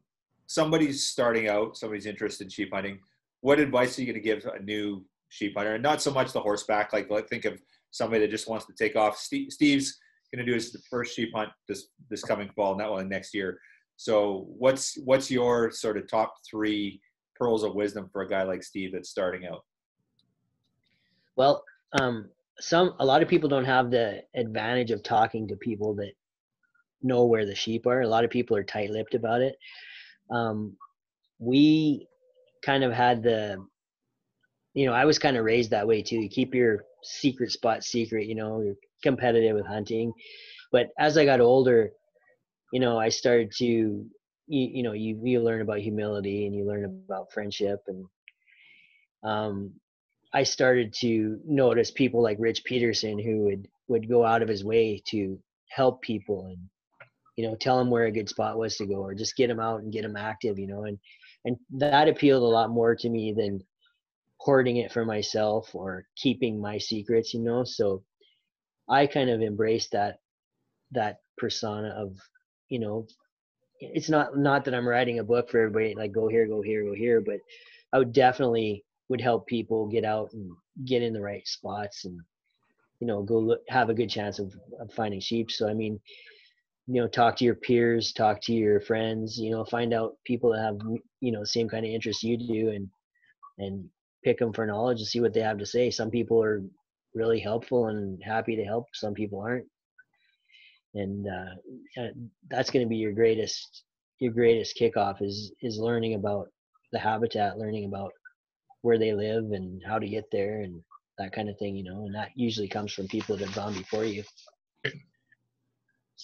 somebody's starting out. Somebody's interested in sheep hunting. What advice are you going to give a new sheep hunter? And not so much the horseback. Like, like think of somebody that just wants to take off. Steve, Steve's going to do his first sheep hunt this this coming fall, not one next year. So, what's what's your sort of top three pearls of wisdom for a guy like Steve that's starting out? Well, um, some a lot of people don't have the advantage of talking to people that know where the sheep are. A lot of people are tight-lipped about it. Um, we kind of had the, you know, I was kind of raised that way too. You keep your secret spot secret. You know, you're competitive with hunting. But as I got older, you know, I started to, you, you know, you, you learn about humility and you learn about friendship. And um, I started to notice people like Rich Peterson who would, would go out of his way to help people and, you know, tell them where a good spot was to go or just get them out and get them active, you know, and, and that appealed a lot more to me than hoarding it for myself or keeping my secrets, you know? So I kind of embraced that that persona of you know it's not not that I'm writing a book for everybody like go here go here go here but I would definitely would help people get out and get in the right spots and you know go look, have a good chance of, of finding sheep so I mean you know talk to your peers talk to your friends you know find out people that have you know same kind of interests you do and and pick them for knowledge and see what they have to say some people are really helpful and happy to help. Some people aren't, and uh, that's going to be your greatest your greatest kickoff is is learning about the habitat, learning about where they live and how to get there and that kind of thing, you know. And that usually comes from people that have gone before you.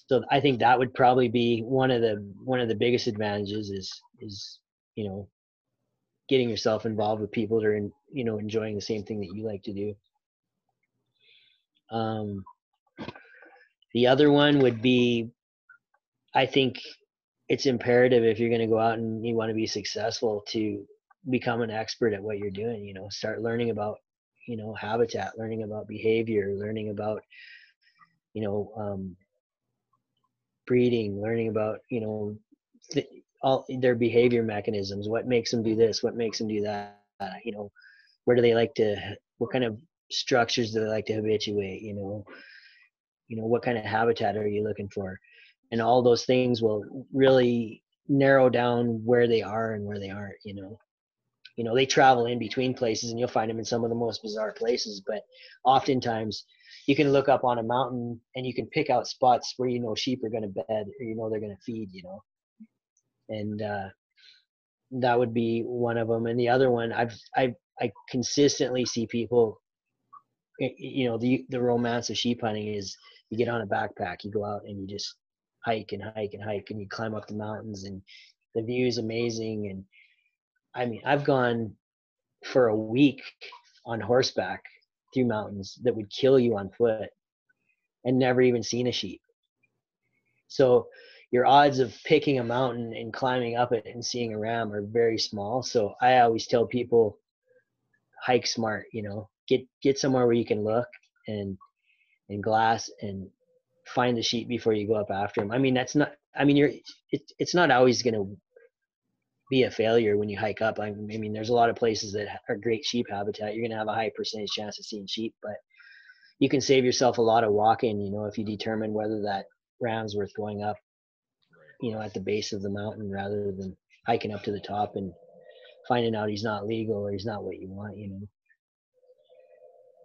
So I think that would probably be one of the one of the biggest advantages is is you know getting yourself involved with people that are in, you know enjoying the same thing that you like to do. Um, the other one would be, I think it's imperative if you're going to go out and you want to be successful to become an expert at what you're doing. You know, start learning about, you know, habitat, learning about behavior, learning about, you know, um, breeding, learning about, you know, th- all their behavior mechanisms. What makes them do this? What makes them do that? You know, where do they like to? What kind of structures do they like to habituate you know you know what kind of habitat are you looking for and all those things will really narrow down where they are and where they aren't you know you know they travel in between places and you'll find them in some of the most bizarre places but oftentimes you can look up on a mountain and you can pick out spots where you know sheep are going to bed or you know they're going to feed you know? And uh, that would be one of them and the other one i've i i consistently see people you know the the romance of sheep hunting is you get on a backpack you go out and you just hike and hike and hike and you climb up the mountains and the view is amazing. And i mean i've gone for a week on horseback through mountains that would kill you on foot and never even seen a sheep so your odds of picking a mountain and climbing up it and seeing a ram are very small so i always tell people hike smart you know get get somewhere where you can look and and glass and find the sheep before you go up after them. I mean, that's not. I mean, you're. It, it's not always going to be a failure when you hike up. I mean, there's a lot of places that are great sheep habitat. You're going to have a high percentage chance of seeing sheep, but you can save yourself a lot of walking. You know, if you determine whether that ram's worth going up, you know, at the base of the mountain rather than hiking up to the top and finding out he's not legal or he's not what you want. You know.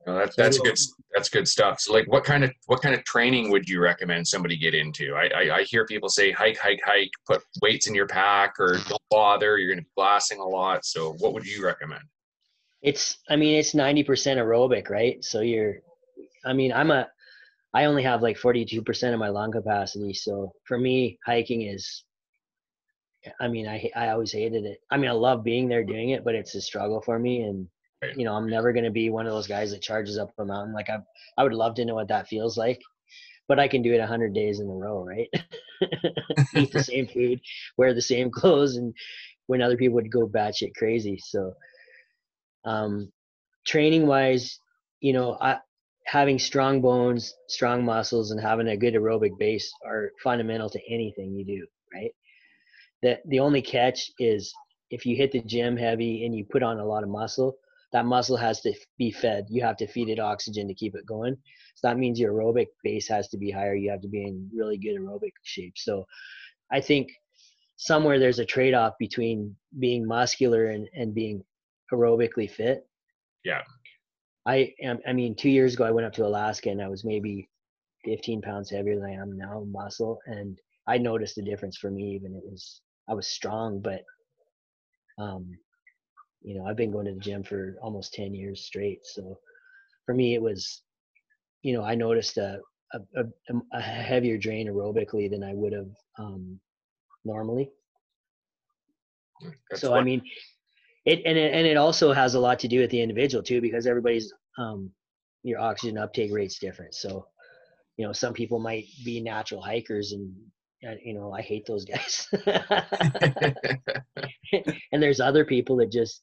No, that's that's good. That's good stuff. So, like, what kind of what kind of training would you recommend somebody get into? I I, I hear people say hike, hike, hike. Put weights in your pack, or don't bother. You're going to be glassing a lot. So, what would you recommend? It's. I mean, it's ninety percent aerobic, right? So you're. I mean, I'm a. I only have like forty-two percent of my lung capacity. So for me, hiking is. I mean, I I always hated it. I mean, I love being there doing it, but it's a struggle for me, and Right. You know, I'm never going to be one of those guys that charges up a mountain. Like I, I would love to know what that feels like, but I can do it a hundred days in a row, right? Eat the same food, wear the same clothes, and when other people would go batshit crazy. So, um, training wise, you know, I having strong bones, strong muscles, and having a good aerobic base are fundamental to anything you do, right? The the only catch is if you hit the gym heavy and you put on a lot of muscle, that muscle has to be fed. You have to feed it oxygen to keep it going. So that means your aerobic base has to be higher. You have to be in really good aerobic shape. So I think somewhere there's a trade off between being muscular and, and being aerobically fit. Yeah. I am, I mean, two years ago, I went up to Alaska and I was maybe 15 pounds heavier than I am now, muscle. And I noticed the difference for me, even it was, I was strong, but um, you know i've been going to the gym for almost 10 years straight so for me it was you know i noticed a a, a, a heavier drain aerobically than i would have um, normally. That's so what... i mean it and, it and it also has a lot to do with the individual too because everybody's um, your oxygen uptake rate's different. So you know some people might be natural hikers and you know, I hate those guys. and there's other people that just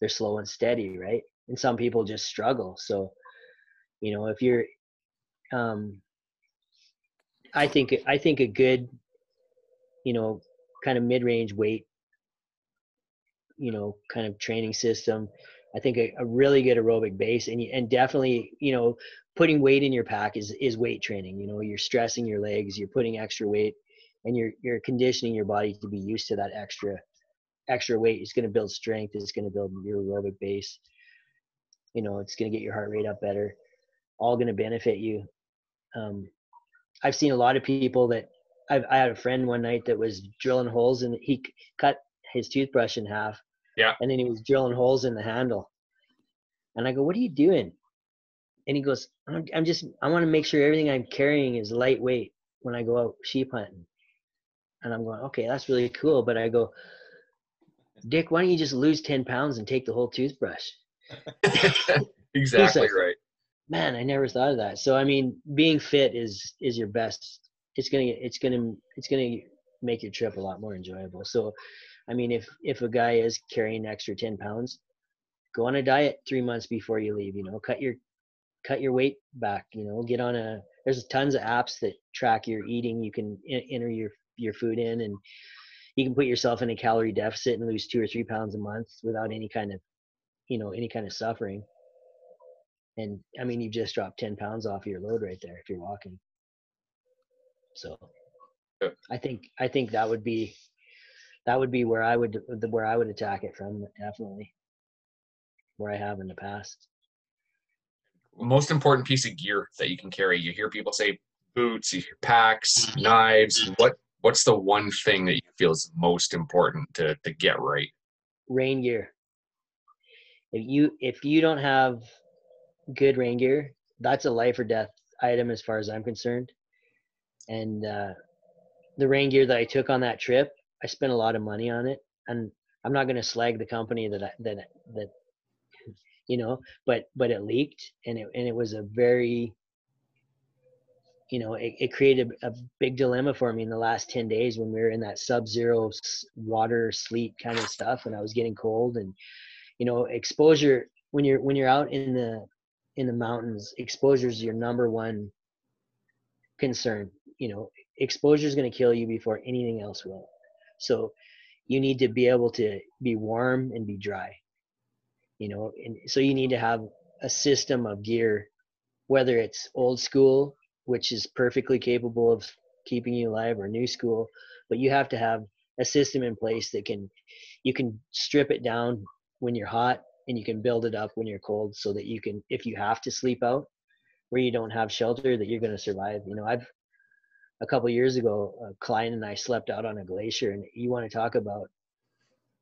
they're slow and steady, right? And some people just struggle. So, you know, if you're um I think I think a good, you know, kind of mid-range weight, you know, kind of training system. I think a, a really good aerobic base, and and definitely, you know, putting weight in your pack is is weight training. You know, you're stressing your legs, you're putting extra weight, and you're you're conditioning your body to be used to that extra extra weight. It's going to build strength. It's going to build your aerobic base. You know, it's going to get your heart rate up better. All going to benefit you. Um, I've seen a lot of people that I've, I had a friend one night that was drilling holes and he cut his toothbrush in half. Yeah. And then he was drilling holes in the handle. And I go, what are you doing? and he goes, I'm, I'm just, I want to make sure everything I'm carrying is lightweight when I go out sheep hunting. And I'm going, okay, that's really cool. But I go, Dick, why don't you just lose 10 pounds and take the whole toothbrush? exactly right. Man, I never thought of that. So, I mean, being fit is, is your best. It's going to, it's going to, it's going to make your trip a lot more enjoyable. So, I mean, if, if a guy is carrying extra 10 pounds, go on a diet three months before you leave, you know, cut your, cut your weight back you know get on a there's tons of apps that track your eating. You can enter your your food in and you can put yourself in a calorie deficit and lose two or three pounds a month without any kind of you know any kind of suffering. And i mean you've just dropped 10 pounds off your load right there if you're walking. So i think i think that would be that would be where i would where i would attack it from definitely where i have in the past most important piece of gear that you can carry? You hear people say boots, you hear packs, knives. What what's the one thing that you feel is most important to to get right? Rain gear. If you if you don't have good rain gear, that's a life or death item as far as I'm concerned. And uh, the rain gear that I took on that trip, I spent a lot of money on it, and I'm not going to slag the company that I, that that you know but but it leaked and it and it was a very you know it, it created a big dilemma for me in the last 10 days when we were in that sub-zero water sleet kind of stuff and i was getting cold and you know exposure when you're when you're out in the in the mountains exposure is your number one concern you know exposure is going to kill you before anything else will so you need to be able to be warm and be dry you know and so you need to have a system of gear whether it's old school which is perfectly capable of keeping you alive or new school but you have to have a system in place that can you can strip it down when you're hot and you can build it up when you're cold so that you can if you have to sleep out where you don't have shelter that you're going to survive you know i've a couple years ago a client and i slept out on a glacier and you want to talk about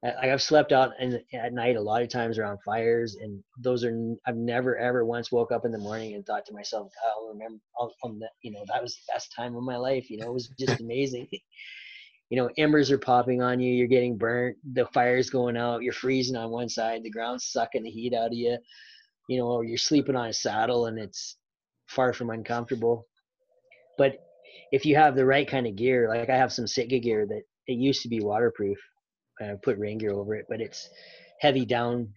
like I've slept out in, at night a lot of times around fires, and those are I've never ever once woke up in the morning and thought to myself, I'll remember, I'll, I'll, you know, that was the best time of my life. You know, it was just amazing. you know, embers are popping on you, you're getting burnt, the fire's going out, you're freezing on one side, the ground's sucking the heat out of you, you know, or you're sleeping on a saddle and it's far from uncomfortable. But if you have the right kind of gear, like I have some Sitka gear that it used to be waterproof, and I put rain gear over it, but it's heavy down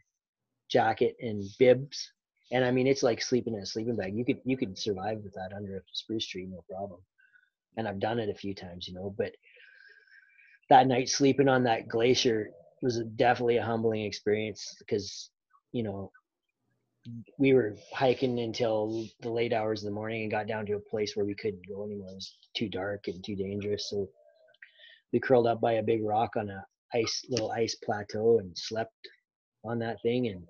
jacket and bibs. And I mean, it's like sleeping in a sleeping bag. You could you could survive with that under a spruce tree, no problem. And I've done it a few times, you know. But that night sleeping on that glacier was definitely a humbling experience because you know we were hiking until the late hours of the morning and got down to a place where we couldn't go anymore. It was too dark and too dangerous. So we curled up by a big rock on a ice little ice plateau and slept on that thing. And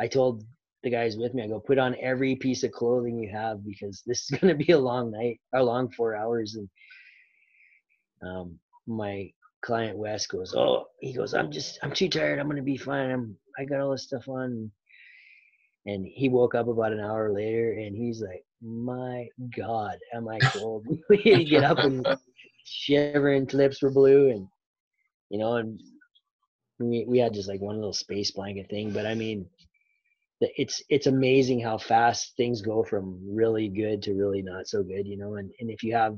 I told the guys with me, I go, put on every piece of clothing you have because this is gonna be a long night, a long four hours. And um, my client Wes goes, "Oh, he goes, I'm just, I'm too tired. I'm gonna be fine. I'm, I got all this stuff on." And he woke up about an hour later, and he's like, "My God, am I cold?" we had to get up and shivering, lips were blue, and you know, and we we had just like one little space blanket thing. But I mean, it's it's amazing how fast things go from really good to really not so good, you know. And and if you have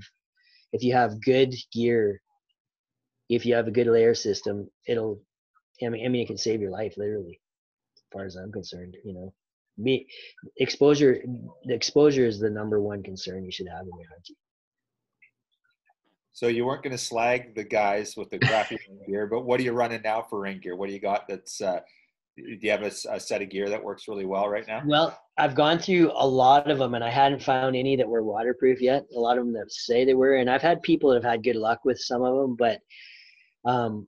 if you have good gear if you have a good layer system, it'll, I mean, I mean, it can save your life literally, as far as I'm concerned, you know. Me, exposure, the exposure is the number one concern you should have in your hunting. So you weren't going to slag the guys with the crappy gear, but what are you running now for rain gear? What do you got that's, uh, do you have a, a, set of gear that works really well right now? Well, I've gone through a lot of them and I hadn't found any that were waterproof yet. A lot of them that say they were, and I've had people that have had good luck with some of them, but um,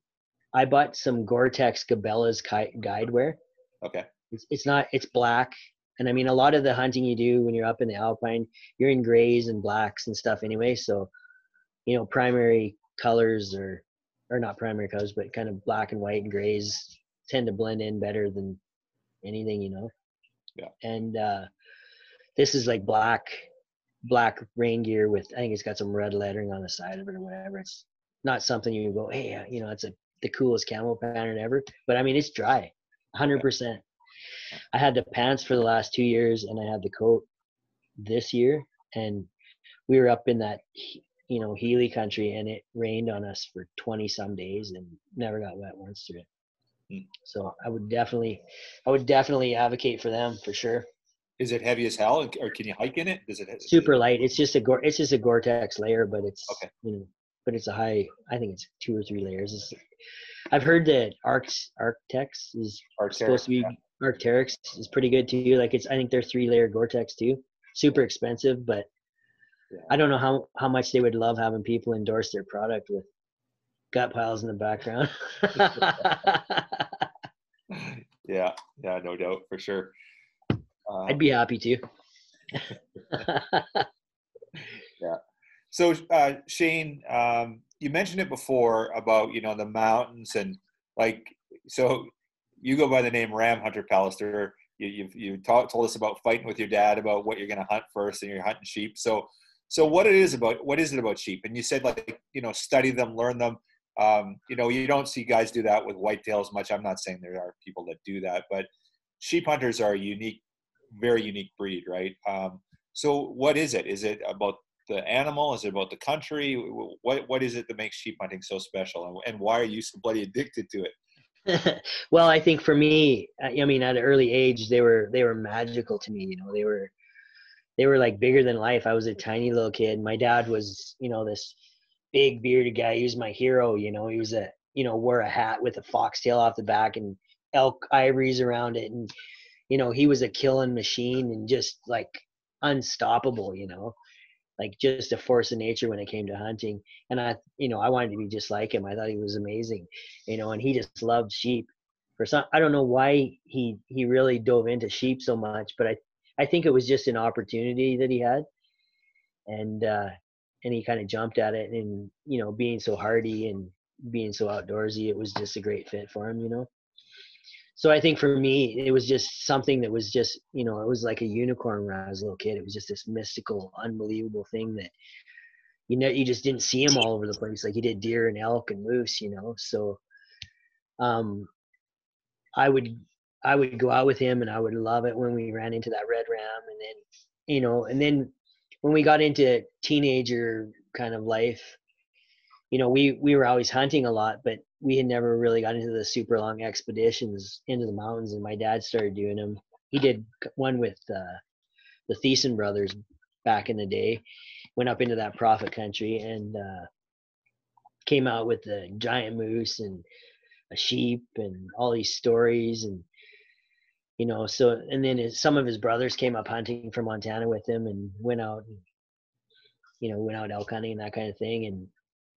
I bought some Gore-Tex Cabela's guide wear. Okay. It's, it's not, it's black. And I mean, a lot of the hunting you do when you're up in the Alpine, you're in grays and blacks and stuff anyway. So, you know, primary colors or, or not primary colors, but kind of black and white and grays tend to blend in better than anything, you know? Yeah. And, uh, this is like black, black rain gear with, I think it's got some red lettering on the side of it or whatever. It's, not something you go, hey, uh, you know, it's a the coolest camel pattern ever. But I mean, it's dry, hundred percent. I had the pants for the last two years, and I had the coat this year, and we were up in that, you know, Healy country, and it rained on us for twenty some days, and never got wet once through it. Hmm. So I would definitely, I would definitely advocate for them for sure. Is it heavy as hell, or can you hike in it? Does it? Super light. It's just a gore. It's just a Gore-Tex layer, but it's okay. You know, but it's a high. I think it's two or three layers. It's, I've heard that Arcs Arctex is Arc'teryx, supposed to be yeah. Arc'teryx is pretty good too. Like it's I think they're three layer Gore-Tex too. Super expensive, but yeah. I don't know how how much they would love having people endorse their product with gut piles in the background. yeah, yeah, no doubt for sure. Um, I'd be happy to. yeah. So uh, Shane, um, you mentioned it before about you know the mountains and like so you go by the name Ram Hunter Pallister. You you you talk, told us about fighting with your dad about what you're going to hunt first, and you're hunting sheep. So so what it is about what is it about sheep? And you said like you know study them, learn them. Um, you know you don't see guys do that with whitetails much. I'm not saying there are people that do that, but sheep hunters are a unique, very unique breed, right? Um, so what is it? Is it about the animal? Is it about the country? What what is it that makes sheep hunting so special, and why are you so bloody addicted to it? well, I think for me, I mean, at an early age, they were they were magical to me. You know, they were they were like bigger than life. I was a tiny little kid. My dad was, you know, this big bearded guy. He was my hero. You know, he was a you know wore a hat with a foxtail off the back and elk ivories around it, and you know he was a killing machine and just like unstoppable. You know, like just a force of nature when it came to hunting. And I, you know, I wanted to be just like him. I thought he was amazing, you know, and he just loved sheep. For some, I don't know why he he really dove into sheep so much, but I I think it was just an opportunity that he had, and uh, and he kind of jumped at it. And you know, being so hardy and being so outdoorsy, it was just a great fit for him, you know so I think for me, it was just something that was just, you know, it was like a unicorn when I was a little kid. It was just this mystical, unbelievable thing that, you know you just didn't see him all over the place. Like you did deer and elk and moose you know? So um i would i would go out with him and i would love it when we ran into that red ram. And then you know and then when we got into teenager kind of life you know we we were always hunting a lot but we had never really got into the super long expeditions into the mountains and my dad started doing them he did one with uh, the Thiessen brothers back in the day went up into that prophet country and uh, came out with a giant moose and a sheep and all these stories and you know so and then his, some of his brothers came up hunting from montana with him and went out and you know went out elk hunting and that kind of thing. And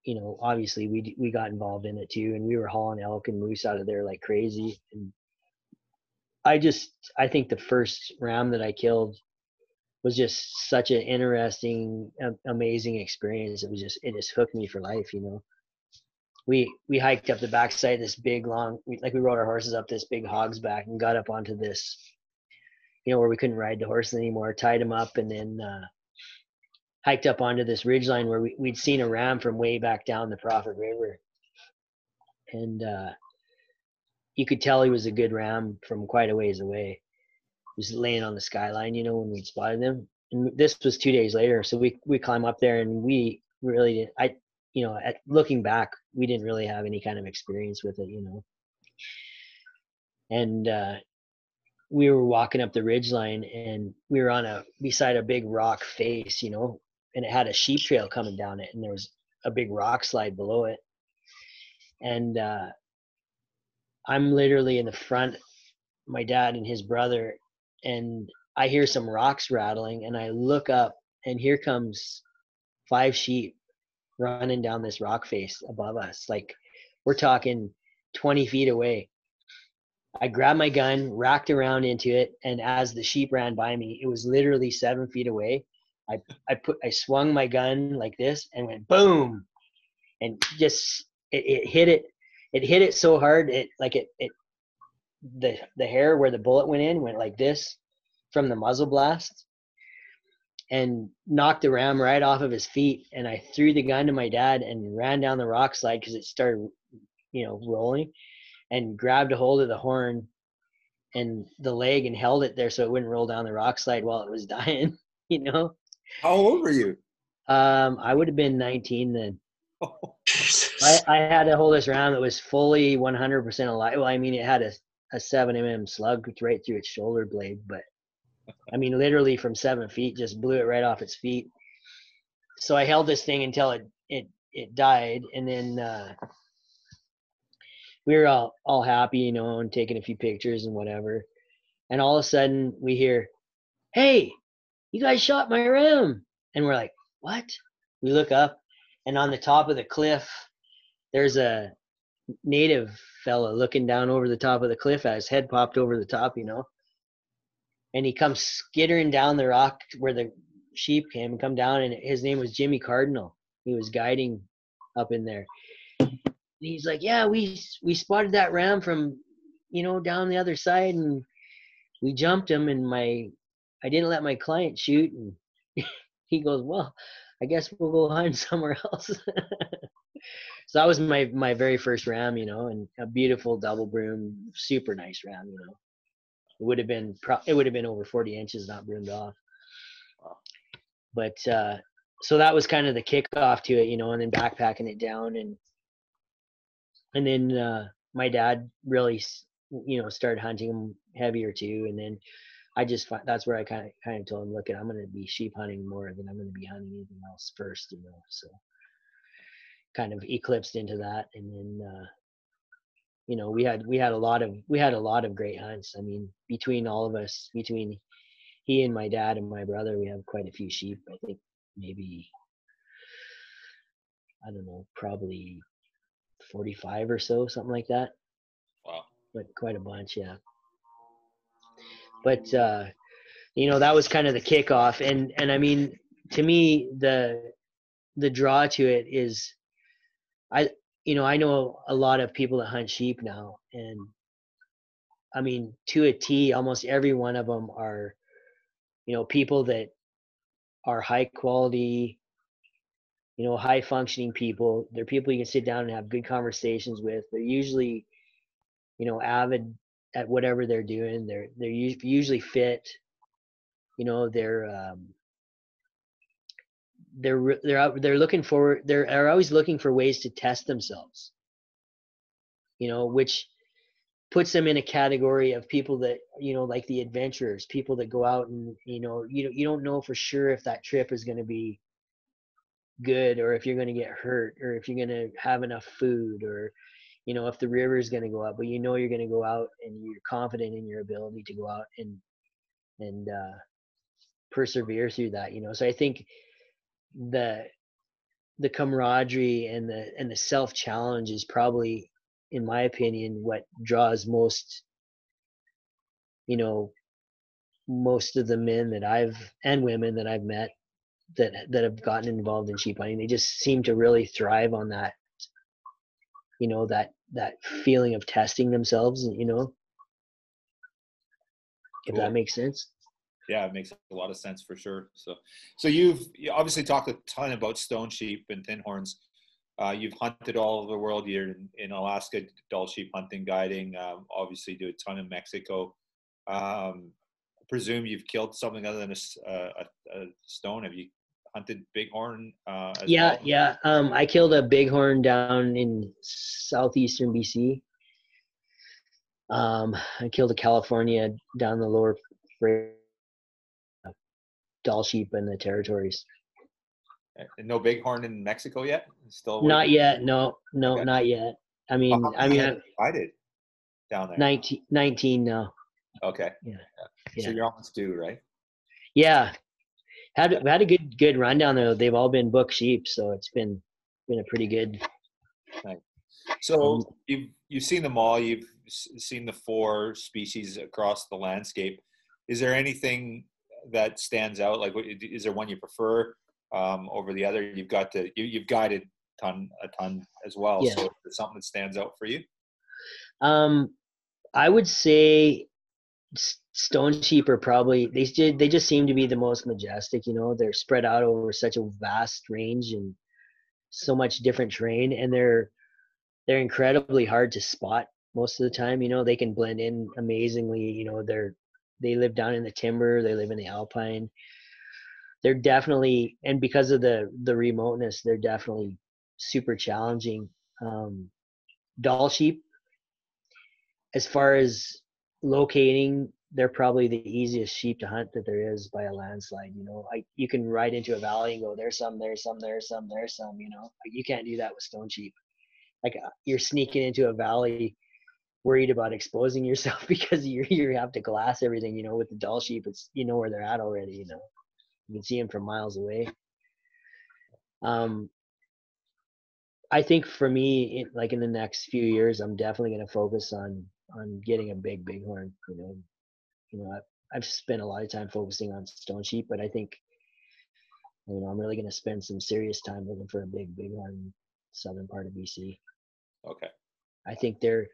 you know obviously we we got involved in it too and we were hauling elk and moose out of there like crazy and i just i think the first ram that i killed was just such an interesting amazing experience. It was just it just hooked me for life you know? We we hiked up the backside of this big long we, like we rode our horses up this big hog's back and got up onto this you know where we couldn't ride the horses anymore tied them up and then uh, hiked up onto this ridge line where we, we'd seen a ram from way back down the prophet river. And uh, you could tell he was a good ram from quite a ways away. He was laying on the skyline you know when we spotted him and this was two days later so we we climb up there and we really didn't, i you know, at looking back, we didn't really have any kind of experience with it, you know. And uh, we were walking up the ridge line and we were on a beside a big rock face, you know, and it had a sheep trail coming down it and there was a big rock slide below it. And uh, I'm literally in the front, my dad and his brother, and I hear some rocks rattling and I look up and here comes five sheep running down this rock face above us. Like we're talking 20 feet away. I grabbed my gun, racked around into it, and as the sheep ran by me, it was literally seven feet away. I I put I swung my gun like this and went boom, and just it, it hit it. It hit it so hard it like it it the the hair where the bullet went in went like this from the muzzle blast and knocked the ram right off of his feet. And I threw the gun to my dad and ran down the rock slide because it started, you know, rolling and grabbed a hold of the horn and the leg and held it there so it wouldn't roll down the rock slide while it was dying, you know. How old were you? Um, I would have been 19 then. I, I had to hold this ram that was fully 100% alive. Well, I mean, it had a, a 7 mm slug right through its shoulder blade, but I mean, literally from seven feet, just blew it right off its feet. So I held this thing until it it it died, and then uh, we were all all happy, you know, and taking a few pictures and whatever. And all of a sudden, we hear, "Hey, you guys shot my ram!" And we're like, "What?" We look up, and on the top of the cliff, there's a native fella looking down over the top of the cliff. As his head popped over the top, you know and he comes skittering down the rock where the sheep came and come down and his name was Jimmy Cardinal. He was guiding up in there. And he's like, "Yeah, we we spotted that ram from, you know, down the other side and we jumped him and my I didn't let my client shoot and he goes, "Well, I guess we'll go hunt somewhere else." so that was my my very first ram, you know, and a beautiful double broom, super nice ram, you know. It would have been pro- it would have been over 40 inches, not broomed off. But uh, so that was kind of the kickoff to it, you know, and then backpacking it down and and then uh, my dad really, you know, started hunting them heavier too, and then I just that's where I kind of kind of told him, look, I'm going to be sheep hunting more than I'm going to be hunting anything else first, you know. So kind of eclipsed into that, and then uh, you know we had we had a lot of we had a lot of great hunts. I mean between all of us between he and my dad and my brother we have quite a few sheep. I think maybe i don't know probably 45 or so something like that. Wow. But quite a bunch yeah but uh you know that was kind of the kickoff and and i mean to me the the draw to it is i you know, I know a lot of people that hunt sheep now, and I mean, to a T, almost every one of them are, you know, people that are high quality, you know, high functioning people. They're people you can sit down and have good conversations with. They're usually, you know, avid at whatever they're doing. They're they're usually fit. You know, they're um, they're they're out, they're looking for they're, they're always looking for ways to test themselves. You know, which puts them in a category of people that you know like the adventurers people that go out and you know you you don't know for sure if that trip is going to be good or if you're going to get hurt or if you're going to have enough food or you know if the river is going to go up but you know you're going to go out and you're confident in your ability to go out and and uh persevere through that you know? So i think the the camaraderie and the and the self challenge is probably in my opinion what draws most you know most of the men that i've and women that i've met that that have gotten involved in sheep hunting. They just seem to really thrive on that you know that that feeling of testing themselves you know? If cool. that makes sense. Yeah it makes a lot of sense for sure so so you've you obviously talked a ton about stone sheep and thin horns. Uh, you've hunted all over the world you're in, in alaska Dall sheep hunting guiding um, obviously do a ton in mexico. Um, I presume you've killed something other than a, a, a stone have you hunted bighorn? Uh, yeah, well? yeah. Um, I killed a bighorn down in southeastern BC. Um, I killed a California down the lower Dall sheep in the territories. And no bighorn in Mexico yet? Still not yet. No, no, okay. not yet. I mean, I mean, I did down there. 19, 19 now. Okay. Yeah. yeah. So you're almost due, right? Yeah, had had a good good run down there. They've all been book sheep, so it's been been a pretty good. Nice. So um, you've you've seen them all. You've seen the four species across the landscape. Is there anything that stands out? Like, is there one you prefer um, over the other? You've got to you, you've guided ton a ton as well. Yeah. So, is something that stands out for you? Um, I would say stone sheep are probably they just they just seem to be the most majestic you know? They're spread out over such a vast range and so much different terrain and they're they're incredibly hard to spot most of the time you know? They can blend in amazingly you know? They're they live down in the timber they live in the alpine. They're definitely and because of the the remoteness they're definitely super challenging. Um Dall sheep as far as locating they're probably the easiest sheep to hunt that there is by a landslide. You know, like you can ride into a valley and go, there's some, there's some, there's some, there's some. You know, like you can't do that with stone sheep. Like uh, you're sneaking into a valley, worried about exposing yourself because you you have to glass everything. You know, with the Dall sheep, it's you know where they're at already. You know, you can see them from miles away. Um, I think for me, it, like in the next few years, I'm definitely going to focus on on getting a big bighorn. You know, you know, I've, I've spent a lot of time focusing on stone sheep, but I think, you know, I'm really going to spend some serious time looking for a big, big one southern part of BC. Okay. I think they're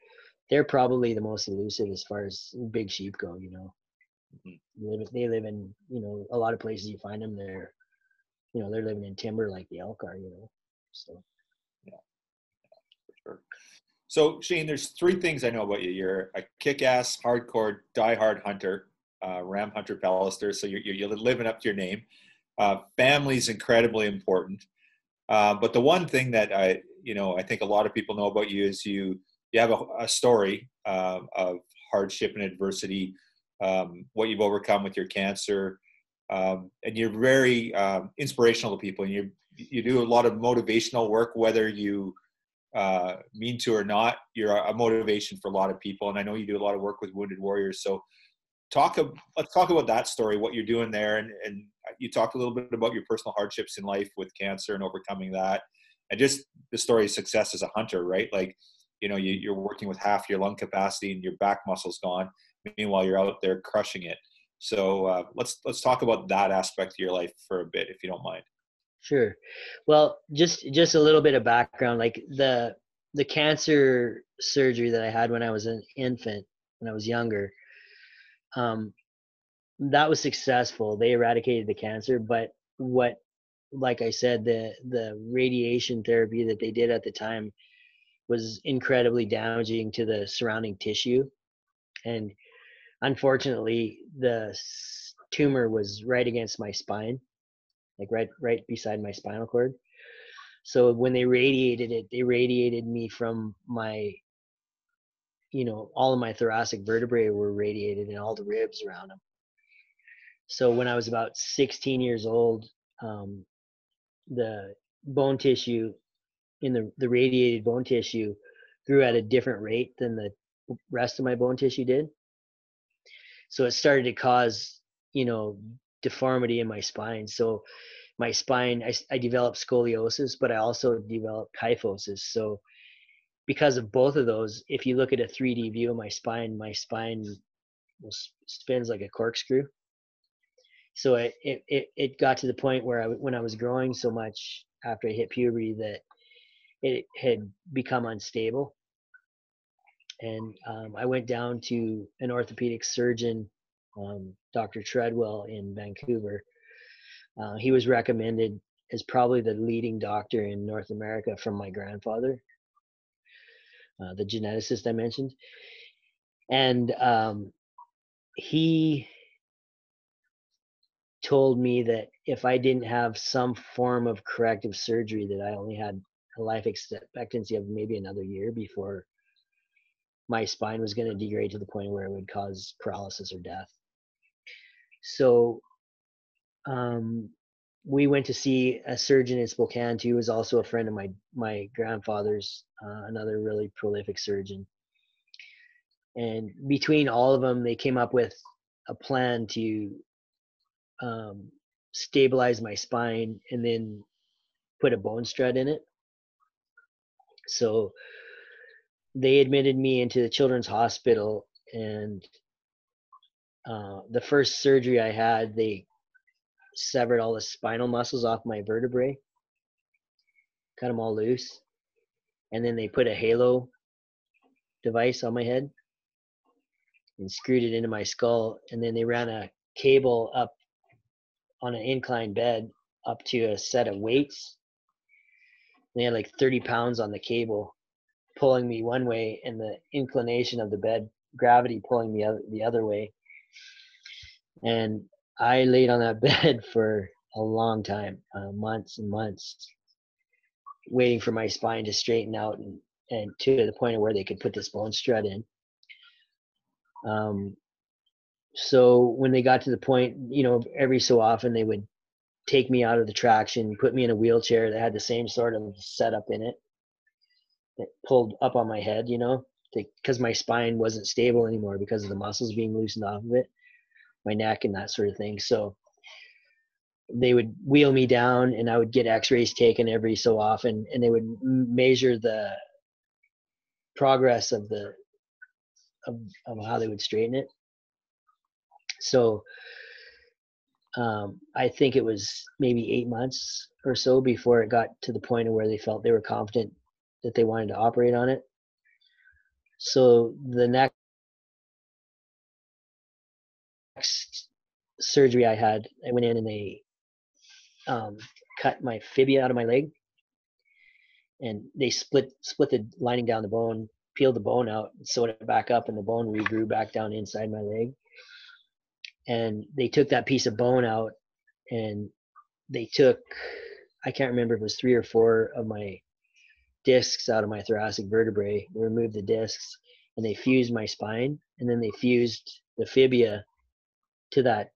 they're probably the most elusive as far as big sheep go. You know, mm-hmm. they, live, they live in you know a lot of places you find them. They're you know they're living in timber like the elk are. You know, so yeah, yeah for sure. So Shane, there's three things I know about you. You're a kick-ass, hardcore, die-hard hunter, uh, ram hunter Pallister. So you're, you're living up to your name. Uh, family's incredibly important. Uh, but the one thing that I, you know, I think a lot of people know about you is you you have a, a story uh, of hardship and adversity, um, what you've overcome with your cancer, um, and you're very um, inspirational to people. And you you do a lot of motivational work, whether you uh, mean to or not, you're a motivation for a lot of people. And I know you do a lot of work with Wounded Warriors. So talk, let's talk about that story, what you're doing there. And, and you talked a little bit about your personal hardships in life with cancer and overcoming that. And just the story of success as a hunter, right? Like, you know, you, you're working with half your lung capacity and your back muscles gone. Meanwhile, you're out there crushing it. So uh, let's let's talk about that aspect of your life for a bit, if you don't mind. Sure. Well, just just a little bit of background. Like the the cancer surgery that I had when I was an infant, when I was younger, um, that was successful. They eradicated the cancer, but what like I said, the the radiation therapy that they did at the time was incredibly damaging to the surrounding tissue, and unfortunately, the tumor was right against my spine, like right right beside my spinal cord. So when they radiated it, they radiated me from my, you know, all of my thoracic vertebrae were radiated and all the ribs around them. So when I was about 16 years old, um, the bone tissue in the, the radiated bone tissue grew at a different rate than the rest of my bone tissue did. So it started to cause, you know, deformity in my spine. So my spine, I, I developed scoliosis, but I also developed kyphosis. So because of both of those, if you look at a 3D view of my spine, my spine spins like a corkscrew so it, it, it, it got to the point where I, when I was growing so much after I hit puberty that it had become unstable. And um, I went down to an orthopedic surgeon, um, Dr. Treadwell in Vancouver. Uh, he was recommended as probably the leading doctor in North America from my grandfather, uh, the geneticist I mentioned. And um, he told me that if I didn't have some form of corrective surgery, that I only had a life expectancy of maybe another year before my spine was going to degrade to the point where it would cause paralysis or death. So um, we went to see a surgeon in Spokane too, who was also a friend of my my grandfather's, uh, another really prolific surgeon. And between all of them, they came up with a plan to um, stabilize my spine and then put a bone strut in it. So they admitted me into the children's hospital and uh, the first surgery I had, they severed all the spinal muscles off my vertebrae, cut them all loose, and then they put a halo device on my head and screwed it into my skull, and then they ran a cable up on an inclined bed up to a set of weights. They had like 30 pounds on the cable pulling me one way and the inclination of the bed, gravity pulling me the other way. And I laid on that bed for a long time, uh, months and months, waiting for my spine to straighten out and, and to the point of where they could put this bone strut in. Um, so when they got to the point, you know, every so often they would take me out of the traction, put me in a wheelchair that had the same sort of setup in it that pulled up on my head, you know, because my spine wasn't stable anymore because of the muscles being loosened off of it, my neck and that sort of thing. So they would wheel me down and I would get x-rays taken every so often and they would measure the progress of the of, of how they would straighten it so um, I think it was maybe eight months or so before it got to the point of where they felt they were confident that they wanted to operate on it. So the next surgery I had, I went in and they um, cut my fibia out of my leg, and they split split the lining down the bone, peeled the bone out, sewed it back up, and the bone regrew back down inside my leg. And they took that piece of bone out and they took i can't remember if it was three or four of my discs out of my thoracic vertebrae they removed the discs and they fused my spine and then they fused the fibia to that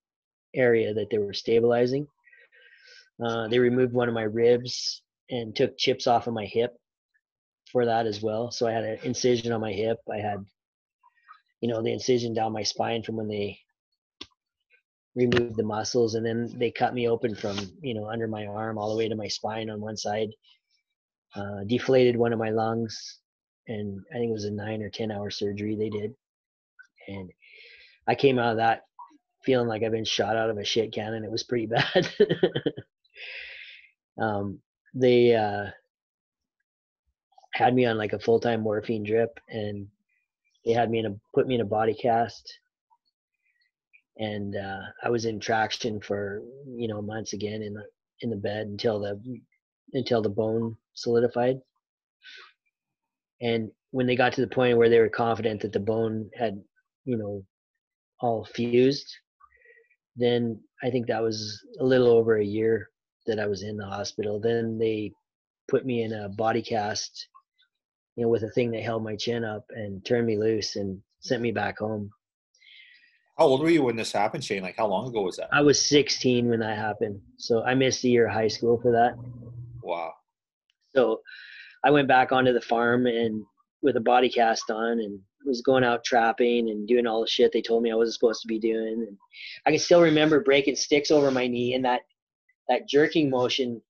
area that they were stabilizing. Uh, they removed one of my ribs and took chips off of my hip for that as well. So i had an incision on my hip. I had you know the incision down my spine from when they removed the muscles and then they cut me open from you know under my arm all the way to my spine on one side uh, deflated one of my lungs and i think it was a nine or ten hour surgery they did and i came out of that feeling like i've been shot out of a shit cannon it was pretty bad. Um, they uh, had me on like a full-time morphine drip and they had me in a put me in a body cast and uh, I was in traction for you know months again, in the in the bed until the until the bone solidified. And when they got to the point where they were confident that the bone had, you know, all fused, then I think that was a little over a year that I was in the hospital. Then they put me in a body cast, you know, with a thing that held my chin up and turned me loose and sent me back home. How old were you when this happened, Shane? Like, how long ago was that? I was 16 when that happened. So I missed a year of high school for that. Wow. So I went back onto the farm and with a body cast on and was going out trapping and doing all the shit they told me I wasn't supposed to be doing. And I can still remember breaking sticks over my knee and that that jerking motion,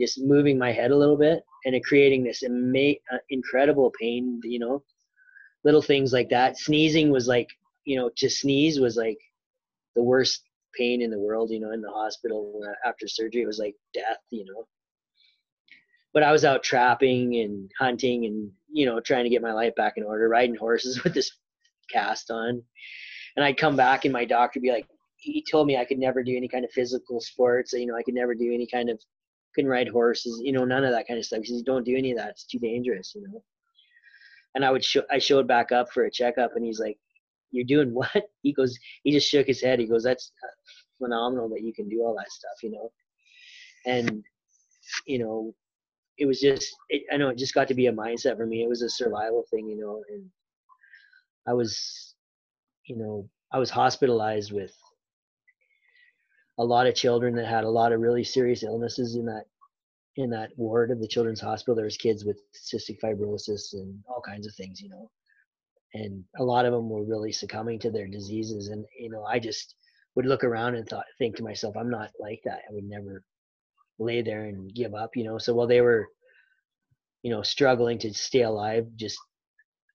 just moving my head a little bit and it creating this ama- uh, incredible pain. You know, little things like that. Sneezing was like, you know, to sneeze was like the worst pain in the world. You know, in the hospital after surgery, it was like death. You know, but I was out trapping and hunting and you know trying to get my life back in order, riding horses with this cast on. And I'd come back and my doctor would be like, he told me I could never do any kind of physical sports. You know, I could never do any kind of couldn't ride horses. You know, none of that kind of stuff. He says, don't do any of that. It's too dangerous. You know. And I would show I showed back up for a checkup, and he's like, "You're doing what?" He goes, he just shook his head. He goes, "That's uh, phenomenal that you can do all that stuff." You know. And you know, it was just it, i know it just got to be a mindset for me. It was a survival thing you know and i was you know i was hospitalized with a lot of children that had a lot of really serious illnesses in that in that ward of the children's hospital. There was kids with cystic fibrosis and all kinds of things you know and a lot of them were really succumbing to their diseases. And you know i just would look around and thought think to myself i'm not like that. I would never lay there and give up, you know. So while they were, you know, struggling to stay alive just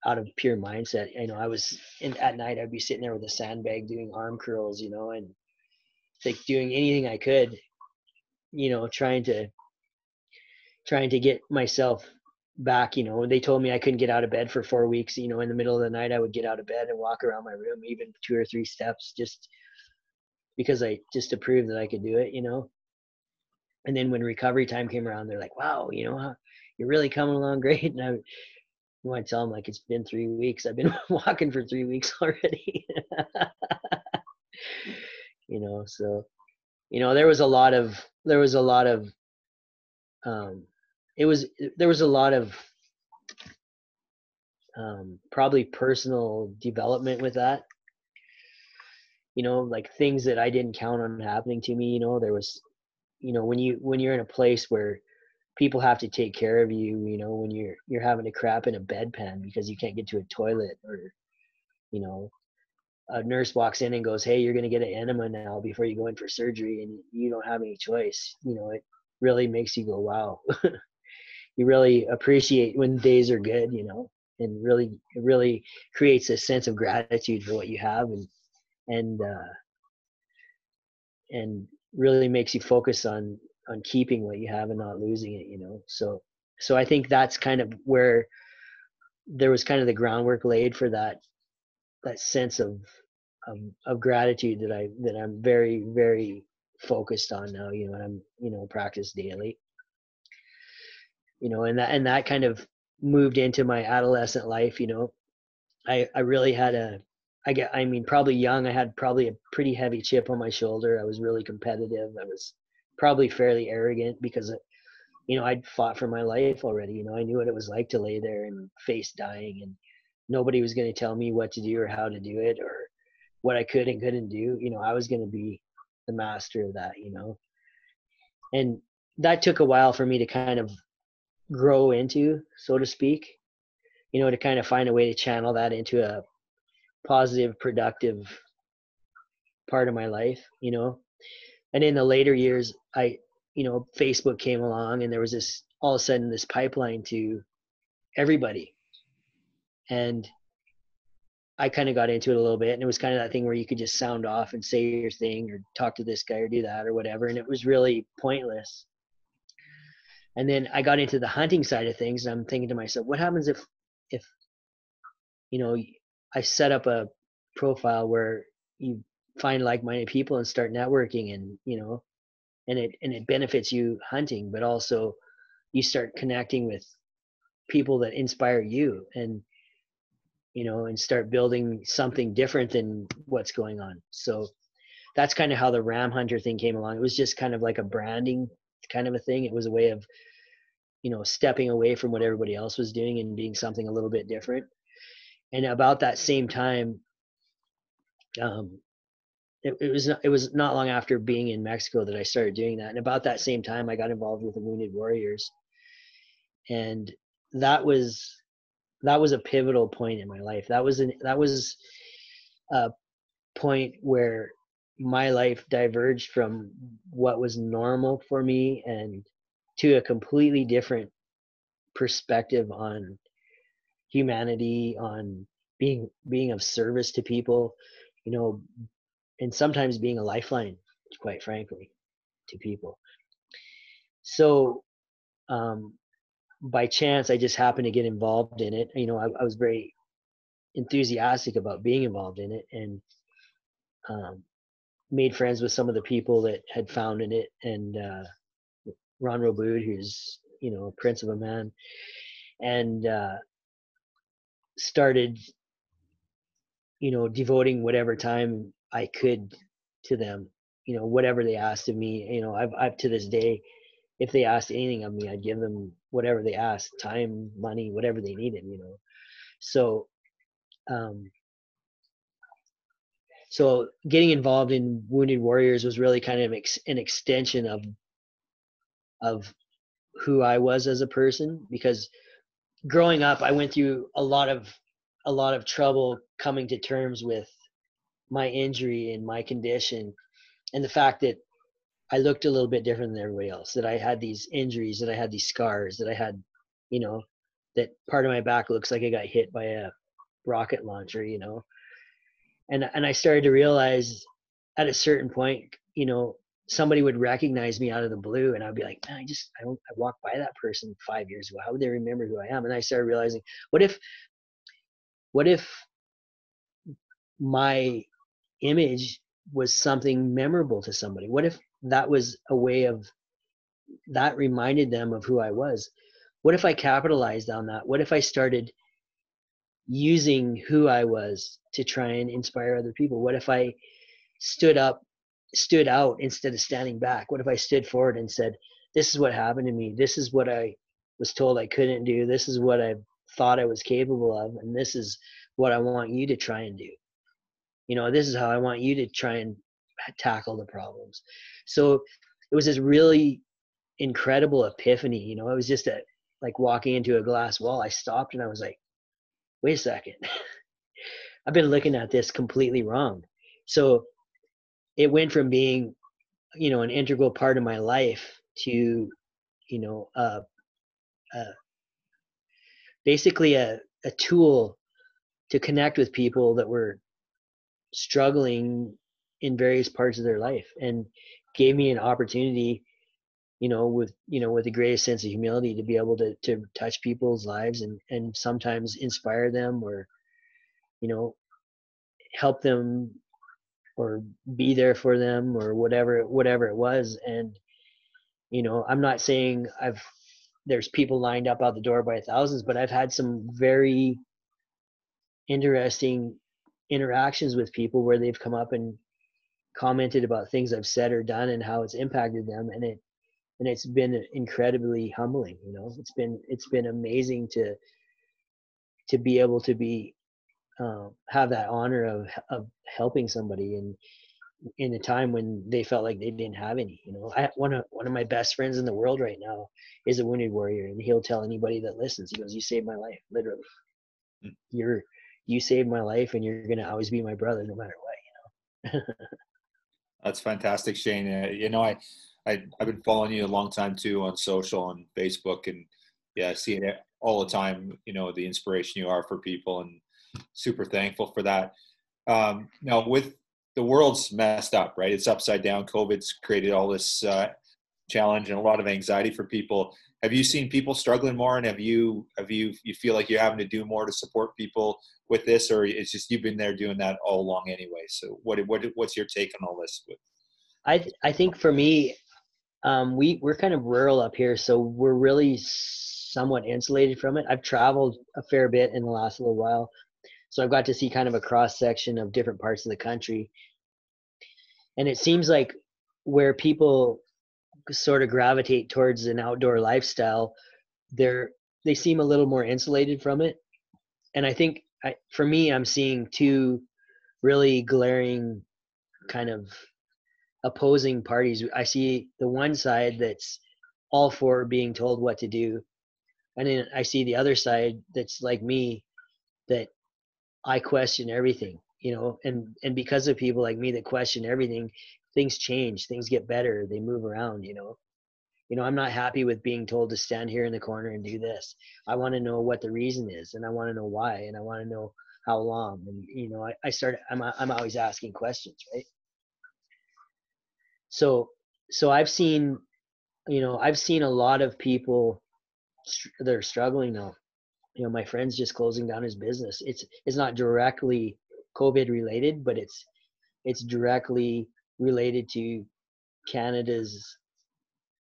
out of pure mindset, you know, I was in at night I'd be sitting there with a sandbag doing arm curls, you know, and like doing anything I could, you know, trying to trying to get myself back, you know. They told me I couldn't get out of bed for four weeks, you know, in the middle of the night I would get out of bed and walk around my room even two or three steps just because I just to prove that I could do it, you know and then when recovery time came around, they're like, "Wow, you know, you're really coming along great." And I want to tell them like it's been three weeks. I've been walking for three weeks already. you know, so you know there was a lot of there was a lot of um, it was there was a lot of um, probably personal development with that you know like things that i didn't count on happening to me you know there was you know when you when you're in a place where people have to take care of you you know when you're you're having to crap in a bedpan because you can't get to a toilet or you know a nurse walks in and goes hey you're going to get an enema now before you go in for surgery and you don't have any choice you know it really makes you go wow. You really appreciate when days are good you know and really really creates a sense of gratitude for what you have and and uh and really makes you focus on on keeping what you have and not losing it you know? So so i think that's kind of where there was kind of the groundwork laid for that that sense of of, of gratitude that i that i'm very very focused on now you know and i'm you know practice daily. You know and that and that kind of moved into my adolescent life you know? I i really had a I get, I mean, probably young. I had probably a pretty heavy chip on my shoulder. I was really competitive. I was probably fairly arrogant because, you know, I'd fought for my life already. You know, I knew what it was like to lay there and face dying, and nobody was going to tell me what to do or how to do it or what I could and couldn't do. You know, I was going to be the master of that. You know, and that took a while for me to kind of grow into, so to speak. You know, to kind of find a way to channel that into a positive, productive part of my life, you know. And in the later years, I, you know, Facebook came along and there was this all of a sudden this pipeline to everybody. And I kind of got into it a little bit and it was kind of that thing where you could just sound off and say your thing or talk to this guy or do that or whatever. And it was really pointless. And then I got into the hunting side of things and I'm thinking to myself, what happens if, if, you know, I set up a profile where you find like-minded people and start networking and you know and it and it benefits you hunting but also you start connecting with people that inspire you and you know and start building something different than what's going on. So that's kind of how the ram hunter thing came along. It was just kind of like a branding kind of a thing. It was a way of you know stepping away from what everybody else was doing and being something a little bit different and about that same time um it, it was not, it was not long after being in Mexico that I started doing that. And about that same time, I got involved with the Wounded Warriors, and that was that was a pivotal point in my life. That was an that was a point where my life diverged from what was normal for me and to a completely different perspective on humanity on being being of service to people you know and sometimes being a lifeline, quite frankly, to people. So, um, by chance, I just happened to get involved in it. You know, I, I was very enthusiastic about being involved in it, and um, made friends with some of the people that had founded it, and uh, Ron Robood, who's you know a prince of a man, and uh, started you know devoting whatever time I could to them, you know, whatever they asked of me. You know, I've, I've to this day, if they asked anything of me, I'd give them whatever they asked, time, money, whatever they needed, you know. So, um, so getting involved in Wounded Warriors was really kind of ex- an extension of, of who I was as a person because growing up, I went through a lot of, a lot of trouble coming to terms with my injury and my condition and the fact that I looked a little bit different than everybody else, that I had these injuries, that I had these scars, that I had, you know, that part of my back looks like I got hit by a rocket launcher, you know. And and I started to realize at a certain point, you know, somebody would recognize me out of the blue and I'd be like, I just I I walked by that person five years ago. How would they remember who I am? And I started realizing, what if what if my image was something memorable to somebody what if that was a way of that reminded them of who i was what if i capitalized on that what if i started using who i was to try and inspire other people what if i stood up stood out instead of standing back? What if i stood forward and said this is what happened to me. This is what i was told i couldn't do. This is what i thought i was capable of and this is what i want you to try and do. You know this is how i want you to try and tackle the problems. So it was this really incredible epiphany you know? It was just a like walking into a glass wall. I stopped and i was like wait a second. I've been looking at this completely wrong. So it went from being you know an integral part of my life to you know uh, uh basically a, a tool to connect with people that were struggling in various parts of their life and gave me an opportunity you know with you know with the greatest sense of humility to be able to to touch people's lives and and sometimes inspire them or you know help them or be there for them or whatever whatever it was. And you know i'm not saying i've there's people lined up out the door by thousands but i've had some very interesting interactions with people where they've come up and commented about things I've said or done and how it's impacted them. And it and it's been incredibly humbling you know? It's been it's been amazing to to be able to be um, have that honor of of helping somebody in in a time when they felt like they didn't have any you know? I, one of one of my best friends in the world right now is a wounded warrior and he'll tell anybody that listens he goes you saved my life literally. Mm. you're you saved my life and you're going to always be my brother no matter what you know? That's fantastic shane uh, you know I, I i've been following you a long time too on social and facebook and yeah i see it all the time you know the inspiration you are for people and super thankful for that. Um now with the world's messed up right? It's upside down. Covid's created all this uh, challenge and a lot of anxiety for people. Have you seen people struggling more? And have you have you you feel like you're having to do more to support people with this? Or it's just you've been there doing that all along anyway. So what what what's your take on all this? I i think for me Um, we we're kind of rural up here, so we're really somewhat insulated from it. I've traveled a fair bit in the last little while, so I've got to see kind of a cross section of different parts of the country, and it seems like where people sort of gravitate towards an outdoor lifestyle, they're they seem a little more insulated from it, and I think I, for me, I'm seeing two really glaring kind of opposing parties. I see the one side that's all for being told what to do, and then I see the other side that's like me, that I question everything, you know, and and because of people like me that question everything, things change, things get better, they move around, you know. You know, I'm not happy with being told to stand here in the corner and do this. I want to know what the reason is, and I want to know why, and I want to know how long. And you know, I, I start. I'm I'm always asking questions, right? So so I've seen, you know, I've seen a lot of people they're struggling now. You know, my friend's just closing down his business. It's it's not directly COVID related, but it's it's directly related to Canada's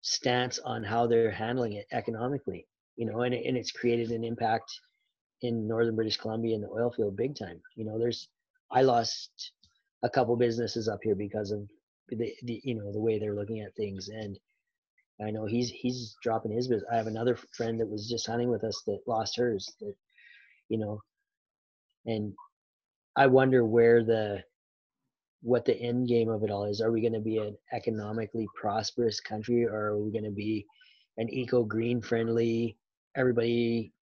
stance on how they're handling it economically. You know, and and it's created an impact in northern British Columbia in the oil field big time. You know, there's I lost a couple businesses up here because of the, the you know the way they're looking at things and I know he's he's dropping his business. I have another friend that was just hunting with us that lost hers that you know and I wonder where the what the end game of it all is. Are we going to be an economically prosperous country or are we going to be an eco green friendly everybody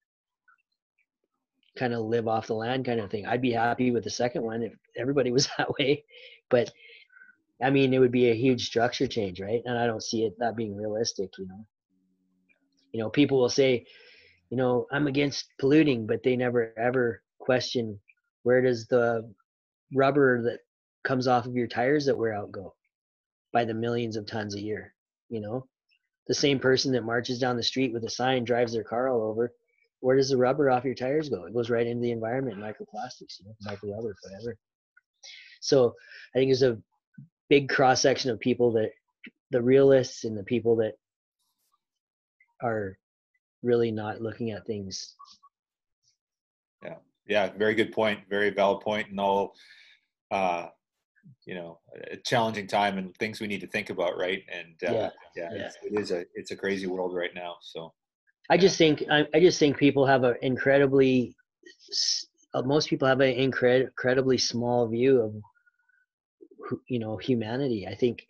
kind of live off the land kind of thing. I'd be happy with the second one if everybody was that way, but I mean, it would be a huge structure change, right? And I don't see it that being realistic, you know. You know, people will say, you know, I'm against polluting, but they never ever question where does the rubber that comes off of your tires that wear out go by the millions of tons a year, you know? The same person that marches down the street with a sign drives their car all over. Where does the rubber off your tires go? It goes right into the environment, microplastics, you know, micro rubber, whatever. So I think there's a big cross section of people that the realists and the people that are really not looking at things. Yeah yeah very good point very valid point and all uh you know a challenging time and things we need to think about right? And uh, yeah, yeah, yeah. It's, it is a it's a crazy world right now so. I just think I, I just think people have an incredibly uh, most people have an incred- incredibly small view of you know humanity. I think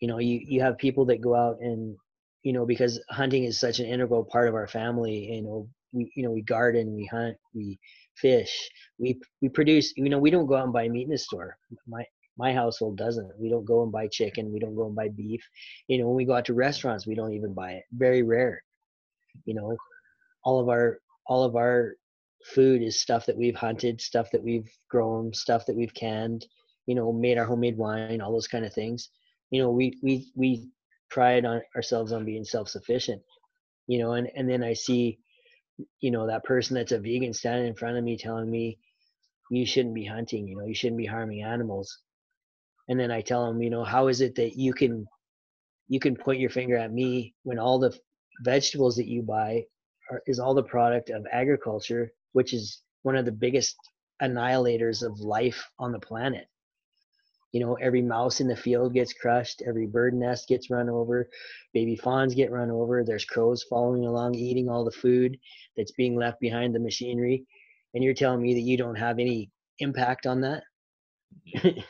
you know you you have people that go out and you know because hunting is such an integral part of our family you know we you know we garden we hunt we fish we we produce you know we don't go out and buy meat in the store. My my household doesn't. We don't go and buy chicken. We don't go and buy beef. You know when we go out to restaurants we don't even buy it. Very rare. You know all of our all of our food is stuff that we've hunted stuff that we've grown stuff that we've canned you know, made our homemade wine, all those kind of things. You know, we we we pride on ourselves on being self-sufficient. You know, and and then I see, you know, that person that's a vegan standing in front of me telling me, you shouldn't be hunting. You know, you shouldn't be harming animals. And then I tell them, you know, how is it that you can you can point your finger at me when all the vegetables that you buy are, is all the product of agriculture, which is one of the biggest annihilators of life on the planet you know every mouse in the field gets crushed every bird nest gets run over baby fawns get run over there's crows following along eating all the food that's being left behind the machinery and you're telling me that you don't have any impact on that?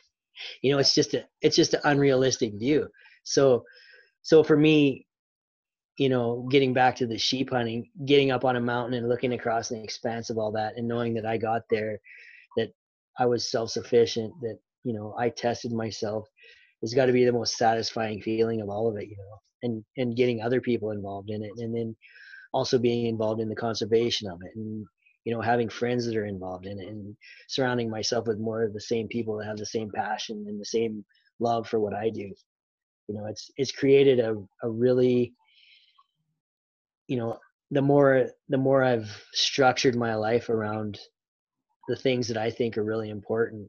You know it's just a it's just an unrealistic view. So so for me you know getting back to the sheep hunting getting up on a mountain and looking across the expanse of all that and knowing that i got there that i was self-sufficient that you know i tested myself it's got to be the most satisfying feeling of all of it you know and and getting other people involved in it and then also being involved in the conservation of it and you know having friends that are involved in it and surrounding myself with more of the same people that have the same passion and the same love for what i do. You know it's it's created a, a really you know the more the more i've structured my life around the things that i think are really important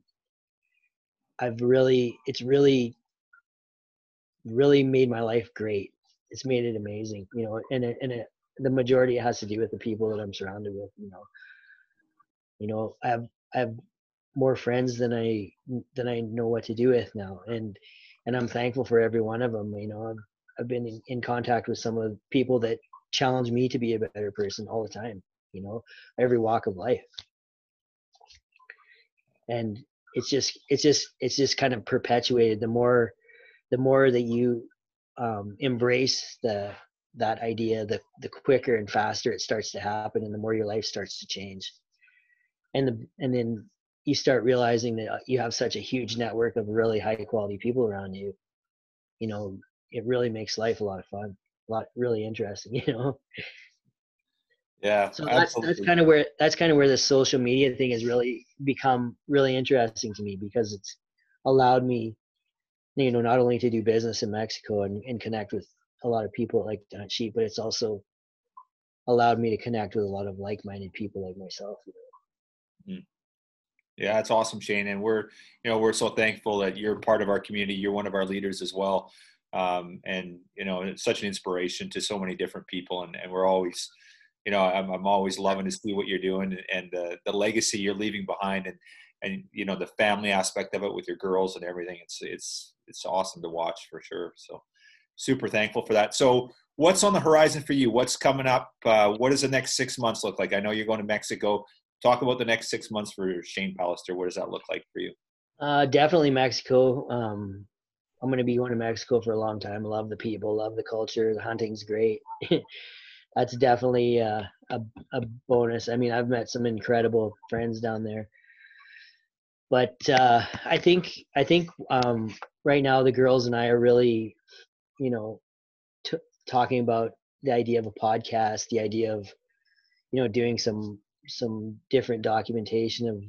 I've really, it's really really made my life great. It's made it amazing, you know, and it, and it, the majority has to do with the people that I'm surrounded with, you know. You know, I have I have more friends than I than I know what to do with now, and and I'm thankful for every one of them. You know, I've, I've been in, in contact with some of the people that challenge me to be a better person all the time. You know, every walk of life, and it's just it's just it's just kind of perpetuated. The more the more that you um, embrace the that idea, the the quicker and faster it starts to happen, and the more your life starts to change. And the and then you start realizing that uh, you have such a huge network of really high quality people around you. You know, it really makes life a lot of fun, a lot really interesting. You know. Yeah. So that's that's kind of where that's kind of where the social media thing has really become really interesting to me because it's allowed me you know not only to do business in mexico and, and connect with a lot of people like Hunt Sheep but it's also allowed me to connect with a lot of like-minded people like myself mm. yeah that's awesome shane and we're you know we're so thankful that you're part of our community you're one of our leaders as well um, and you know it's such an inspiration to so many different people and, and we're always you know I'm, I'm always loving to see what you're doing and uh, the legacy you're leaving behind and and you know the family aspect of it with your girls and everything. It's it's it's awesome to watch for sure. So super thankful for that. So what's on the horizon for you? What's coming up? Uh, what does the next six months look like? I know you're going to mexico. Talk about the next six months for shane pallister. What does that look like for you? Uh, definitely mexico. Um, i'm going to be going to mexico for a long time. Love the people love the culture. The hunting's great that's definitely uh, a, a bonus i mean i've met some incredible friends down there but uh, I think I think um, right now the girls and I are really, you know, t- talking about the idea of a podcast, the idea of, you know, doing some some different documentation of,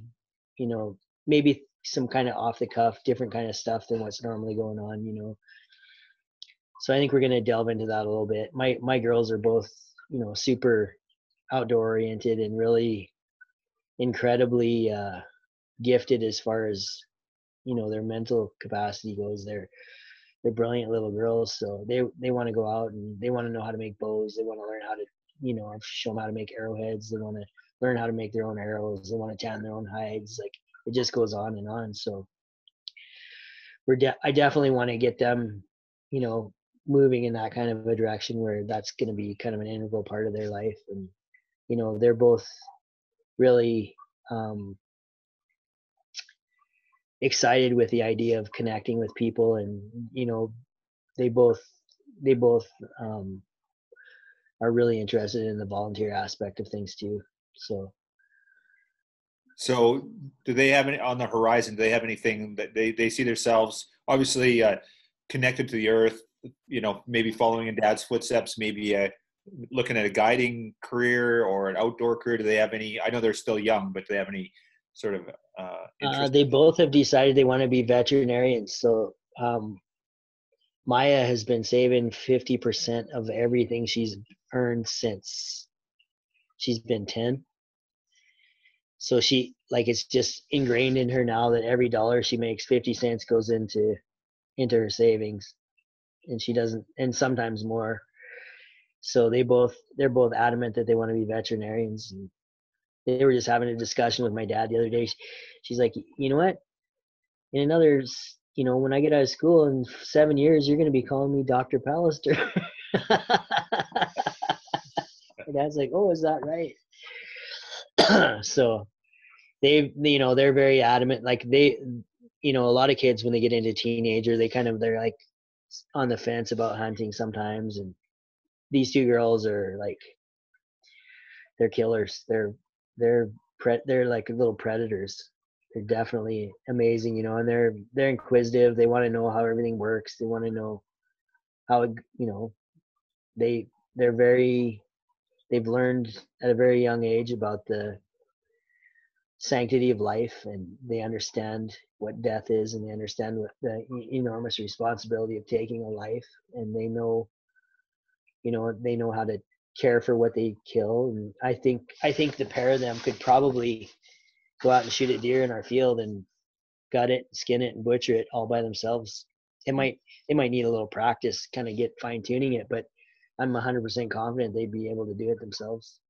you know, maybe some kind of off the cuff, different kind of stuff than what's normally going on, you know. So I think we're gonna delve into that a little bit. My my girls are both, you know, super outdoor oriented and really incredibly uh, gifted as far as you know their mental capacity goes. They're they're brilliant little girls, so they they want to go out and they want to know how to make bows. They want to learn how to you know show them how to make arrowheads. They want to learn how to make their own arrows. They want to tan their own hides. Like it just goes on and on. So we're de- I definitely want to get them, you know, moving in that kind of a direction where that's going to be kind of an integral part of their life. And you know, they're both really um, excited with the idea of connecting with people and you know they both they both um, are really interested in the volunteer aspect of things too so so do they have any on the horizon do they have anything that they, they see themselves obviously uh, connected to the earth you know maybe following in dad's footsteps maybe uh, looking at a guiding career or an outdoor career do they have any i know they're still young but do they have any sort of uh, uh, they both have decided they want to be veterinarians. So um, Maya has been saving 50% of everything she's earned since she's been 10. So she, like, it's just ingrained in her now that every dollar she makes, 50 cents goes into into her savings and she doesn't and sometimes more so they both they're both adamant that they want to be veterinarians and they were just having a discussion with my dad the other day. She's like, you know what? In another, you know, when I get out of school in seven years, you're going to be calling me Dr. Pallister. my dad's like, oh, is that right? so they, you know, they're very adamant. Like they, you know, a lot of kids when they get into teenager, they kind of they're like on the fence about hunting sometimes, and these two girls are like they're killers. They're they're pre- they're like little predators. They're definitely amazing, you know, and they're they're inquisitive. They want to know how everything works. They want to know how you know, they they're very they've learned at a very young age about the sanctity of life and they understand what death is and they understand what the enormous responsibility of taking a life and they know you know they know how to care for what they kill. And I think I think the pair of them could probably go out and shoot a deer in our field and gut it, skin it, and butcher it all by themselves it hmm. might they might need a little practice, kind of get fine tuning it, but I'm 100% confident they'd be able to do it themselves.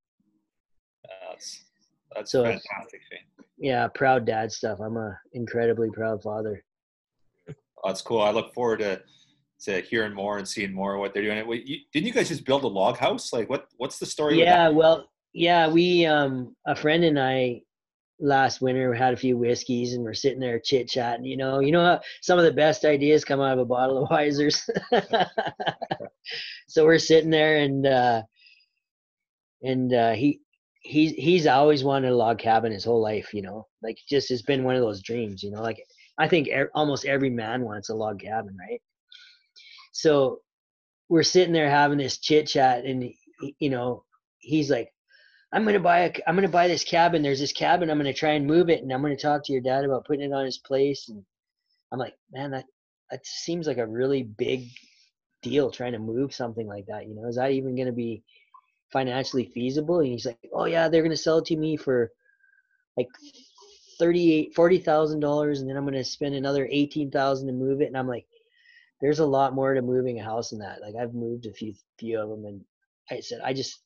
That's that's So- fantastic. Yeah, proud dad stuff. I'm a incredibly proud father. That's cool. I look forward to to hearing more and seeing more of what they're doing. Wait, you, didn't you guys just build a log house? Like, what what's the story? with that? Yeah, well, yeah, we um a friend and I last winter had a few whiskeys and we're sitting there chit chatting. You know, you know how some of the best ideas come out of a bottle of Wiser's. so we're sitting there and uh and uh he he's he's always wanted a log cabin his whole life. You know, like just it's been one of those dreams. You know, like I think e- almost every man wants a log cabin, right? So we're sitting there having this chit chat, and he- you know, he's like, "I'm gonna buy a, I'm gonna buy this cabin. There's this cabin. I'm gonna try and move it, and I'm gonna talk to your dad about putting it on his place." And I'm like, "Man, that that seems like a really big deal trying to move something like that. You know, is that even gonna be financially feasible?" And he's like, "Oh yeah, they're gonna sell it to me for like thirty-eight, forty thousand dollars, and then I'm gonna spend another eighteen thousand to move it." And I'm like, "There's a lot more to moving a house than that. Like I've moved a few few of them, and I said I just."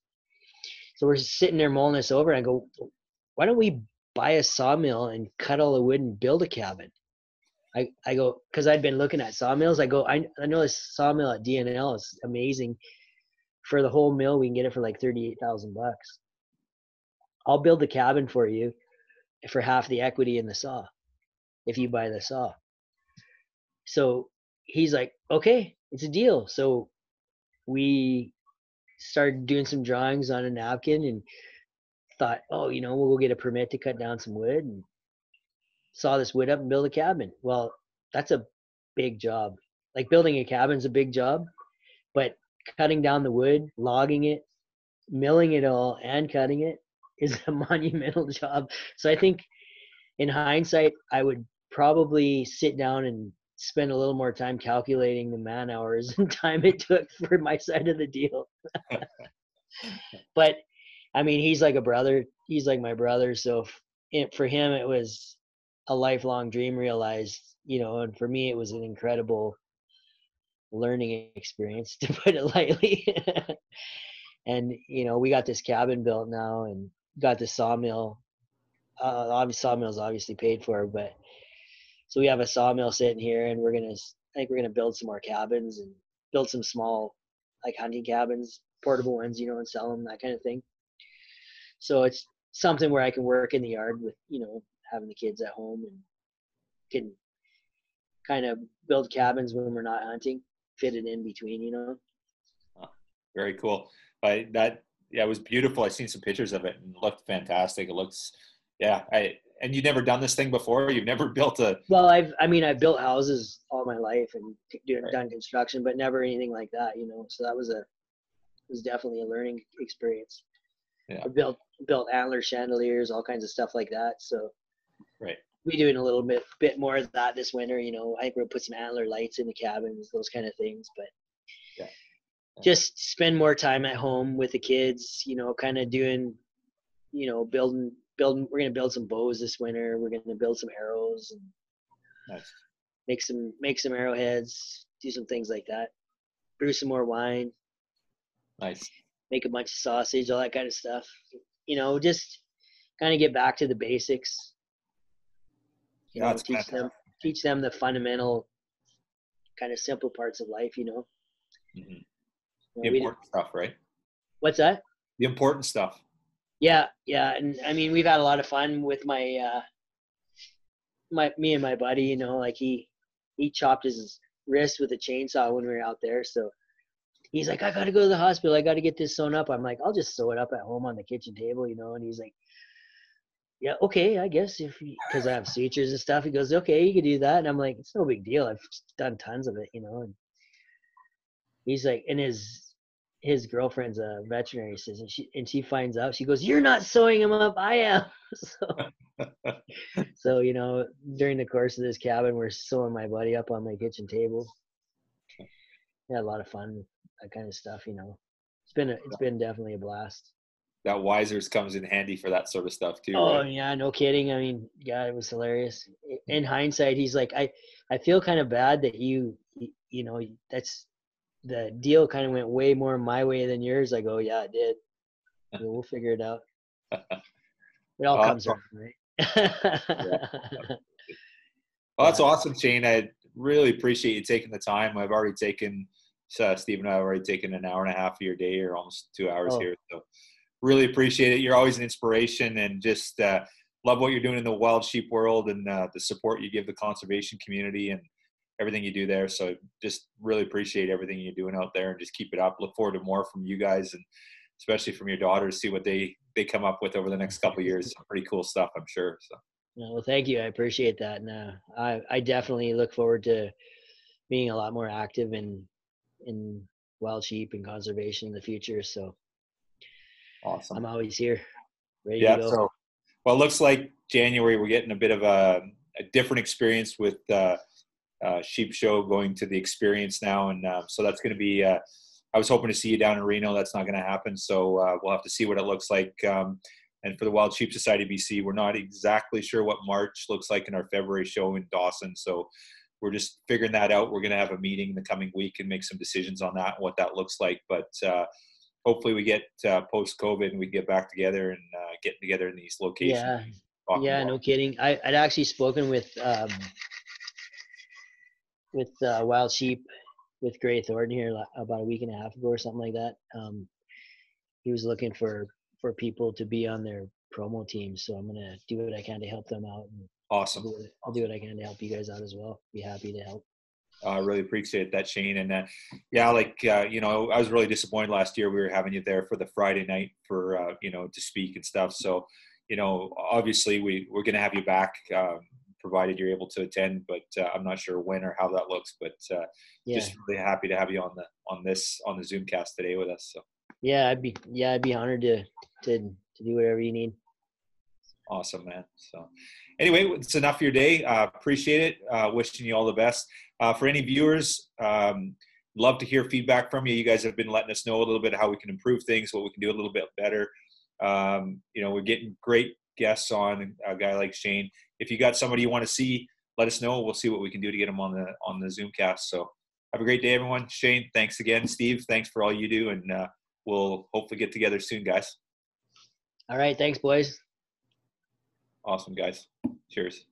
So we're sitting there mulling this over, and I go, "Why don't we buy a sawmill and cut all the wood and build a cabin?" I, I go because I'd been looking at sawmills. I go, I, I know this sawmill at DNL is amazing. For the whole mill, we can get it for like thirty eight thousand bucks. I'll build the cabin for you for half the equity in the saw if you buy the saw. So he's like, okay, it's a deal. So we started doing some drawings on a napkin and thought, oh, you know, we'll go get a permit to cut down some wood and saw this wood up and build a cabin. Well, that's a big job. Like building a cabin's a big job, but cutting down the wood, logging it, milling it all, and cutting it is a monumental job. So I think in hindsight, I would probably sit down and spend a little more time calculating the man hours and time it took for my side of the deal. but I mean, he's like a brother. He's like my brother. So it, for him, it was a lifelong dream realized, you know, and for me, it was an incredible learning experience, to put it lightly. and, you know, we got this cabin built now and got the sawmill. Uh, obviously, sawmill's obviously paid for, but so we have a sawmill sitting here and we're to, I think we're to build some more cabins and build some small, like hunting cabins, portable ones, you know, and sell them, that kind of thing. So it's something where I can work in the yard with, you know, having the kids at home and can kind of build cabins when we're not hunting, fit it in between, you know. Very cool. I that yeah, it was beautiful. I seen some pictures of it and it looked fantastic. It looks yeah. I and you've never done this thing before. You've never built a Well, I've, I mean, I built houses all my life and doing, Right. done construction, but never anything like that, you know. So that was a, was definitely a learning experience. Yeah. I built built antler chandeliers, all kinds of stuff like that. So Right. We doing a little bit bit more of that this winter. You know, I think we'll put some antler lights in the cabins, those kind of things. But Yeah. Yeah. just spend more time at home with the kids. You know, kind of doing, you know, building building. We're gonna build some bows this winter. We're gonna build some arrows and nice. make some make some arrowheads, do some things like that. Brew some more wine, Nice. make a bunch of sausage, all that kind of stuff. You know, just kind of get back to the basics. You know, teach them teach them the fundamental kind of simple parts of life, you know. Mhm. You The important stuff, right? what's that? The important stuff. Yeah, yeah, and I mean we've had a lot of fun with my uh my me and my buddy, you know, like he he chopped his wrist with a chainsaw when we were out there, so he's like, I gotta go to the hospital, I gotta get this sewn up. I'm like, I'll just sew it up at home on the kitchen table, you know, and he's like, Yeah, okay, I guess if because I have sutures and stuff. He goes, Okay, you can do that, and I'm like, It's no big deal. I've done tons of it, you know, and he's like, and his his girlfriend's a veterinary assistant, she, and she finds out. She goes, "You're not sewing him up. I am." so, so you know, during the course of this cabin, we're sewing my buddy up on my kitchen table. Yeah, a lot of fun, that kind of stuff. You know, it's been a, it's been definitely a blast. That Wiser's comes in handy for that sort of stuff too. Oh right? yeah, no kidding. I mean, yeah, it was hilarious. In hindsight, he's like, I, I feel kind of bad that you, you know, that's the deal kind of went way more my way than yours. I go, yeah, it did. we'll figure it out. It all comes around, right? yeah. Well, that's awesome, Shane. I really appreciate you taking the time. I've already taken, uh, Steve and I have already taken an hour and a half of your day or almost two hours oh. here. So really appreciate it. You're always an inspiration and just uh, love what you're doing in the wild sheep world and uh, the support you give the conservation community and everything you do there. So just really appreciate everything you're doing out there and just keep it up. Look forward to more from you guys and especially from your daughters, see what they, they come up with over the next couple years. Some pretty cool stuff, I'm sure. So. Well, thank you. I appreciate that. And uh, I, I definitely look forward to being a lot more active in, in wild sheep and conservation in the future. So awesome. I'm always here. Ready yeah. So, well, it looks like January, we're getting a bit of a, a different experience with, uh, uh, sheep show going to the experience now. And uh, so that's going to be, uh, I was hoping to see you down in Reno. That's not going to happen. So uh, we'll have to see what it looks like. Um, and for the Wild Sheep Society BC, we're not exactly sure what March looks like in our February show in Dawson. So we're just figuring that out. We're going to have a meeting in the coming week and make some decisions on that, what that looks like. But uh, hopefully we get uh, post COVID and we get back together and get together in these locations. Yeah. Yeah, no kidding. I, would actually spoken with um, with uh, wild sheep with Gray Thornton here about a week and a half ago or something like that. Um, he was looking for for people to be on their promo team, so I'm gonna do what I can to help them out. awesome. I'll do, what, I'll do, what, I can to help you guys out as well. Be happy to help. I uh, really appreciate that, Shane. And uh, yeah, like uh, you know, I was really disappointed last year. We were having you there for the Friday night for uh, you know to speak and stuff. So you know, obviously we we're going to have you back. Um, provided you're able to attend. But uh, I'm not sure when or how that looks. But uh, yeah. just really happy to have you on the on this on the Zoomcast today with us. So yeah, I'd be yeah I'd be honored to to to do whatever you need. Awesome, man. So anyway, it's enough for your day. Uh, appreciate it. Uh, wishing you all the best. Uh, for any viewers. Um, love to hear feedback from you. You guys have been letting us know a little bit how we can improve things, what we can do a little bit better. Um, you know, we're getting great guests on a guy like Shane if you got somebody you want to see, let us know. We'll see what we can do to get them on the on the Zoomcast. So have a great day, everyone. Shane, thanks again. Steve, thanks for all you do, and uh, we'll hopefully get together soon, guys. All right, thanks, boys. Awesome, guys. Cheers.